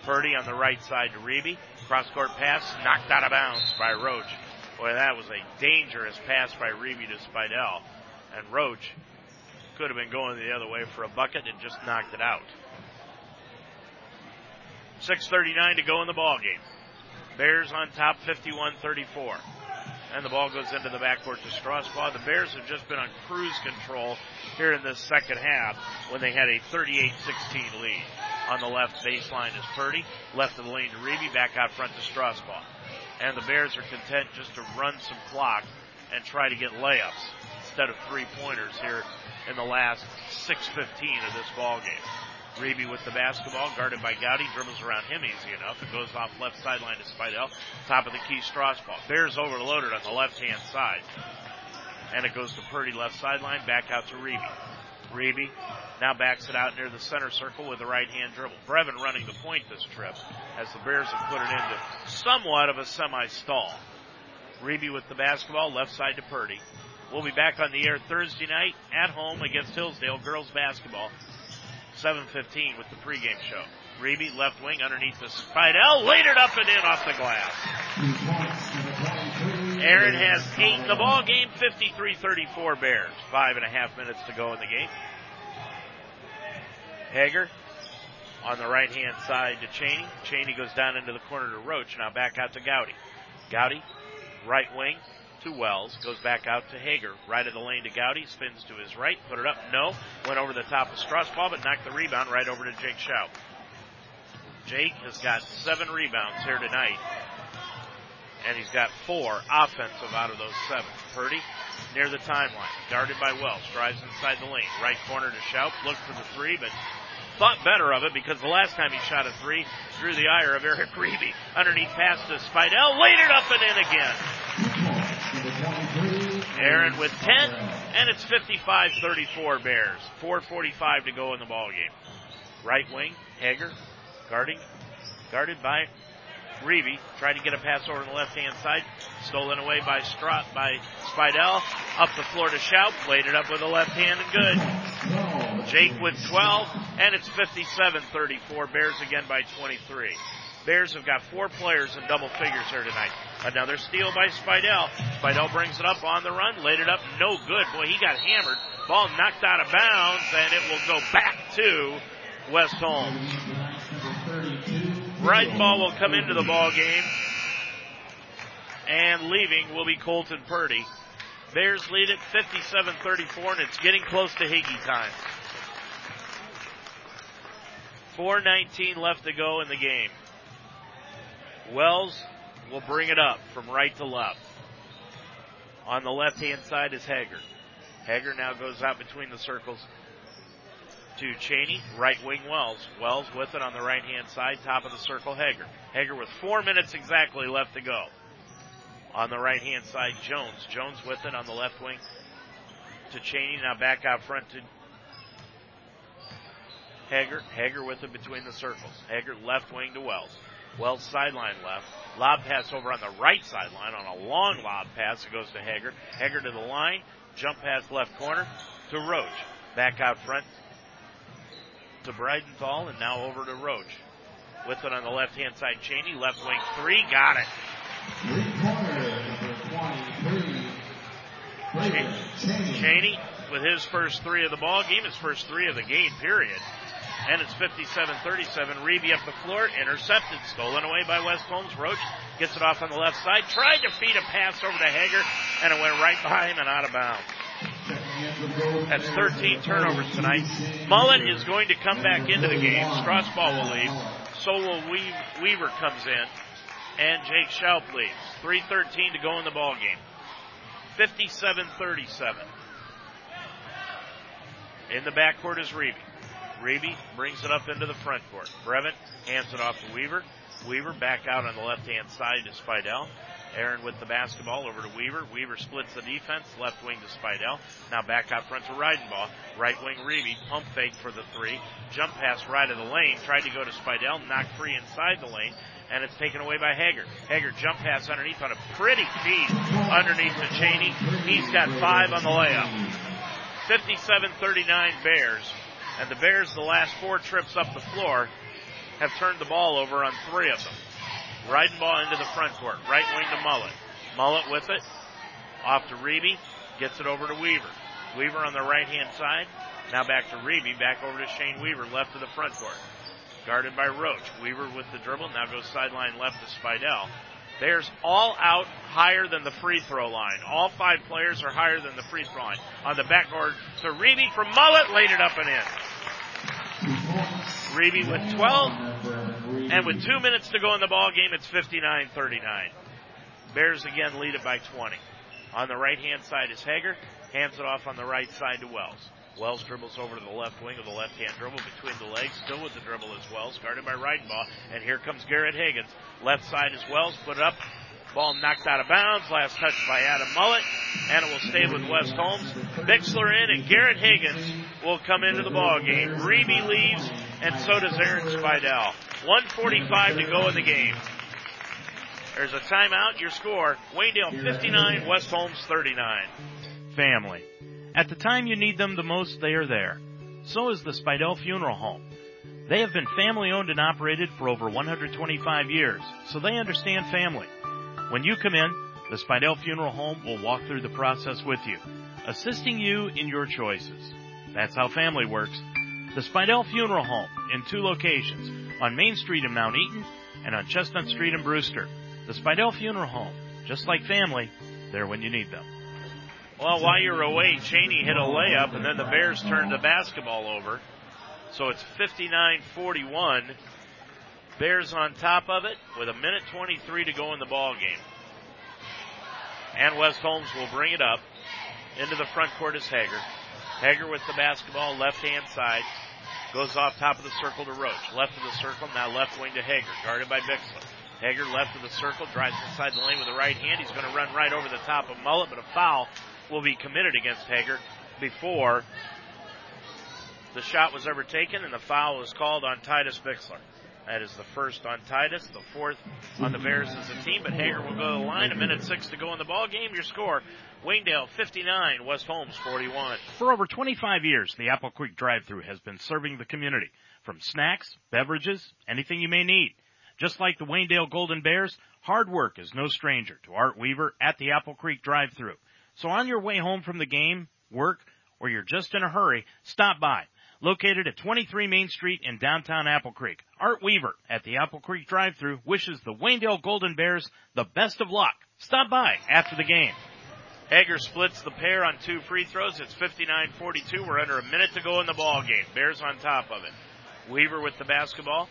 Purdy on the right side to Reeby. Cross court pass, knocked out of bounds by Roach. Boy, that was a dangerous pass by Reeby to Spidell. And Roach could have been going the other way for a bucket and just knocked it out. 6.39 to go in the ball game. Bears on top 51-34. And the ball goes into the backcourt to Strasbaugh. The Bears have just been on cruise control here in this second half when they had a 38-16 lead. On the left baseline is Purdy. Left of the lane to Reeby. Back out front to Strasbaugh and the Bears are content just to run some clock and try to get layups instead of three pointers here in the last 6:15 of this ball game. Reeby with the basketball, guarded by Gowdy, dribbles around him easy enough. It goes off left sideline to Spidell. Top of the key, Strasbaugh. Bears overloaded on the left hand side. And it goes to Purdy left sideline, back out to Reeby. Reeby now backs it out near the center circle with a right hand dribble. Brevin running the point this trip as the Bears have put it into somewhat of a semi stall. Reeby with the basketball, left side to Purdy. We'll be back on the air Thursday night at home against Hillsdale girls basketball. 7:15 with the pregame show. Reeby left wing underneath the Spidell, laid it up and in off the glass. Aaron has eight in the ball game, 53-34 Bears. Five and a half minutes to go in the game. Hager on the right hand side to Cheney. Cheney goes down into the corner to Roach. Now back out to Gowdy. Gowdy, right wing to Wells. Goes back out to Hager. Right of the lane to Gowdy. Spins to his right. Put it up. No. Went over the top of Strasbaugh, but knocked the rebound right over to Jake Schaub. Jake has got seven rebounds here tonight. And he's got four offensive out of those seven. Purdy near the timeline. Guarded by Wells. Drives inside the lane. Right corner to Schaub. Looked for the three, but thought better of it because the last time he shot a three drew the ire of Eric Reeby. Underneath pass to Spidell. Laid it up and in again. Aaron with 10, and it's 55-34 Bears. 4.45 to go in the ball game. Right wing, Hager, guarding, guarded by Reeby tried to get a pass over the left hand side. Stolen away by Strut by Spidell. Up the floor to Schaub. Played it up with the left hand and good. Jake with 12, and it's 57-34. Bears again by 23. Bears have got four players in double figures here tonight. Another steal by Spidell. Spidell brings it up on the run, laid it up, no good. Boy, he got hammered. Ball knocked out of bounds, and it will go back to West Holmes. Reidenbaugh will come into the ball game. And leaving will be Colton Purdy. Bears lead it 57-34 and it's getting close to Higgy time. 4.19 left to go in the game. Wells will bring it up from right to left. On the left hand side is Hager. Hager now goes out between the circles to Cheney, right wing Wells. Wells with it on the right hand side, top of the circle, Hager. Hager with four minutes exactly left to go. On the right hand side, Jones. Jones with it on the left wing to Cheney, now back out front to Hager. Hager with it between the circles. Hager left wing to Wells. Wells sideline left. Lob pass over on the right sideline on a long lob pass. It goes to Hager. Hager to the line. Jump pass left corner to Roach. Back out front to Bridenthal and now over to Roach. With it on the left hand side, Cheney, left wing three, got it. Cheney with his first three of the ball game, his first three of the game period. And it's 57-37. Reeby up the floor, intercepted, stolen away by West Holmes. Roach gets it off on the left side, tried to feed a pass over to Hager, and it went right by him and out of bounds. That's 13 turnovers tonight. Mullet is going to come back into the game. Strasbaugh will leave. So will Weaver comes in. And Jake Schaub leaves. 3.13 to go in the ball game. 57-37. In the backcourt is Reeby. Reeby brings it up into the front court. Brevin hands it off to Weaver. Weaver back out on the left hand side to Spidell. Aaron with the basketball over to Weaver. Weaver splits the defense, left wing to Spidell. Now back out front to Reidenbaugh. Right wing Reeby, pump fake for the three. Jump pass right of the lane. Tried to go to Spidell, knocked free inside the lane, and it's taken away by Hager. Hager jump pass underneath on a pretty feed underneath to Cheney. He's got five on the layup. 57-39 Bears. And the Bears, the last four trips up the floor, have turned the ball over on three of them. Reidenbaugh into the front court. Right wing to Mullet. Mullet with it. Off to Reeby. Gets it over to Weaver. Weaver on the right hand side. Now back to Reeby. Back over to Shane Weaver. Left to the front court. Guarded by Roach. Weaver with the dribble. Now goes sideline left to Spidell. Bears all out higher than the free throw line. All five players are higher than the free throw line. On the backboard to Reeby from Mullet. Laid it up and in. Reeby with 12. And with two minutes to go in the ball game, it's 59-39. Bears again lead it by 20. On the right hand side is Hager. Hands it off on the right side to Wells. Wells dribbles over to the left wing of the left hand dribble between the legs. Still with the dribble as Wells, guarded by Reidenbaugh. And here comes Garrett Higgins. Left side is Wells. Put it up. Ball knocked out of bounds. Last touch by Adam Mullet. And it will stay with West Holmes. Bixler in and Garrett Higgins will come into the ball game. Reeby leaves and so does Aaron Spidell. 145 to go in the game. There's a timeout. Your score, Waynedale 59, West Holmes 39. Family. At the time you need them the most, they are there. So is the Spidell Funeral Home. They have been family owned and operated for over 125 years, so they understand family. When you come in, the Spidell Funeral Home will walk through the process with you, assisting you in your choices. That's how family works. The Spidell Funeral Home in two locations, on Main Street in Mount Eaton and on Chestnut Street in Brewster. The Spidell Funeral Home, just like family, there when you need them. Well, while you're away, Cheney hit a layup and then the Bears turned the basketball over. So it's 59-41. Bears on top of it with a minute 23 to go in the ball game. And West Holmes will bring it up. Into the front court is Hager. Hager with the basketball, left hand side. Goes off top of the circle to Roach. Left of the circle, now left wing to Hager, guarded by Bixler. Hager left of the circle, drives inside the lane with the right hand. He's going to run right over the top of Mullet, but a foul will be committed against Hager before the shot was ever taken, and the foul was called on Titus Bixler. That is the first on Titus, the fourth on the Bears as a team, but Hager will go to the line. A minute six to go in the ball game. Your score, Waynedale 59, West Holmes 41. For over 25 years, the Apple Creek drive-through has been serving the community from snacks, beverages, anything you may need. Just like the Waynedale Golden Bears, hard work is no stranger to Art Weaver at the Apple Creek drive-through. So on your way home from the game, work, or you're just in a hurry, stop by located at 23 Main Street in downtown Apple Creek. Art Weaver at the Apple Creek drive-thru wishes the Waynedale Golden Bears the best of luck. Stop by after the game. Hager splits the pair on two free throws. It's 59-42. We're under a minute to go in the ball game. Bears on top of it. Weaver with the basketball.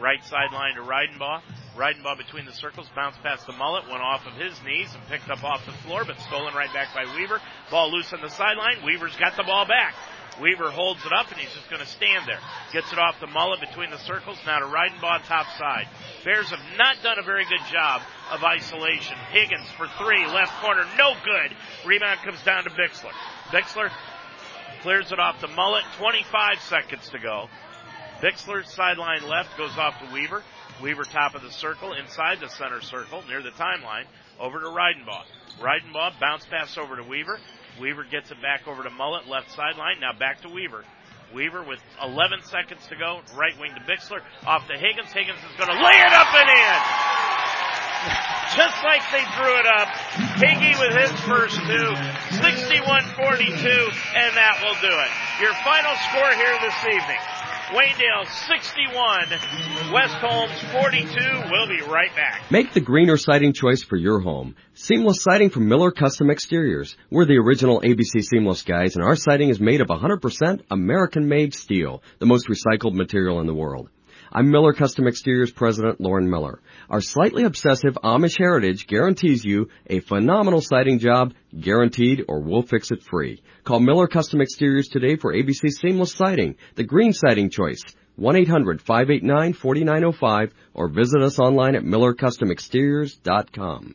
Right sideline to Reidenbaugh. Reidenbaugh between the circles, bounced past the Mullet, went off of his knees and picked up off the floor, but stolen right back by Weaver. Ball loose on the sideline. Weaver's got the ball back. Weaver holds it up and he's just going to stand there. Gets it off the Mullet between the circles. Now to Reidenbaugh top side. Bears have not done a very good job of isolation. Higgins for three, left corner, no good. Rebound comes down to Bixler. Bixler clears it off the Mullet. 25 seconds to go. Bixler sideline left goes off to Weaver. Weaver top of the circle, inside the center circle, near the timeline, over to Reidenbaugh. Reidenbaugh bounce pass over to Weaver. Weaver gets it back over to Mullet, left sideline. Now back to Weaver. Weaver with 11 seconds to go, right wing to Bixler, off to Higgins. Higgins is going to lay it up and in. just like they drew it up. Higgy with his first two, 61-42, and that will do it. Your final score here this evening. Waynedale 61, West Holmes 42. We'll be right back. Make the greener siding choice for your home. Seamless siding from Miller Custom Exteriors. We're the original ABC Seamless guys and our siding is made of 100% American made steel, the most recycled material in the world. I'm Miller Custom Exteriors President Lauren Miller. Our slightly obsessive Amish heritage guarantees you a phenomenal siding job, guaranteed or we'll fix it free. Call Miller Custom Exteriors today for ABC Seamless Siding, the green siding choice. 1-800-589-4905 or visit us online at millercustomexteriors.com.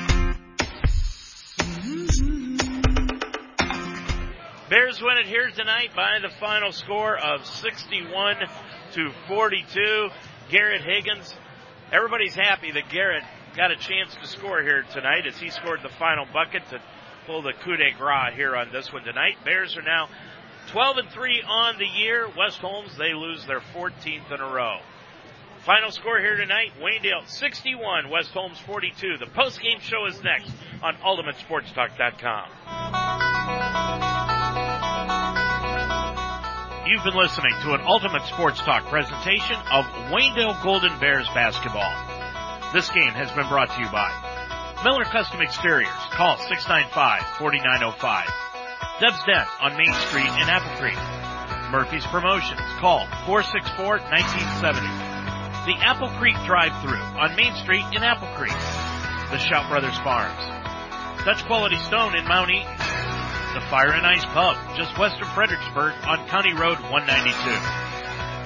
Win it here tonight by the final score of 61 to 42. Garrett Higgins. Everybody's happy that Garrett got a chance to score here tonight as he scored the final bucket to pull the coup de grace here on this one tonight. Bears are now 12 and 3 on the year. West Holmes, they lose their 14th in a row. Final score here tonight, Waynedale 61, West Holmes 42. The post-game show is next on UltimateSportsTalk.com. You've been listening to an Ultimate Sports Talk presentation of Waynedale Golden Bears basketball. This game has been brought to you by Miller Custom Exteriors. Call 695-4905. Deb's Dent on Main Street in Apple Creek. Murphy's Promotions. Call 464-1970. The Apple Creek Drive-Thru on Main Street in Apple Creek. The Schaub Brothers Farms. Dutch Quality Stone in Mount Eaton the Fire and Ice Pub, just west of Fredericksburg on County Road 192.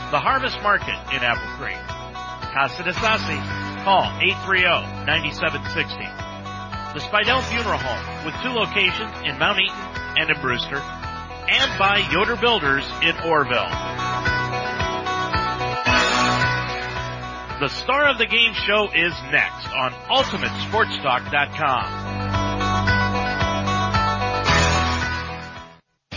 The Harvest Market in Apple Creek. Casa de Sassi, call 830-9760. The Spidell Funeral Home with two locations in Mount Eaton and in Brewster. And by Yoder Builders in Orrville. The star of the game show is next on UltimateSportsTalk.com.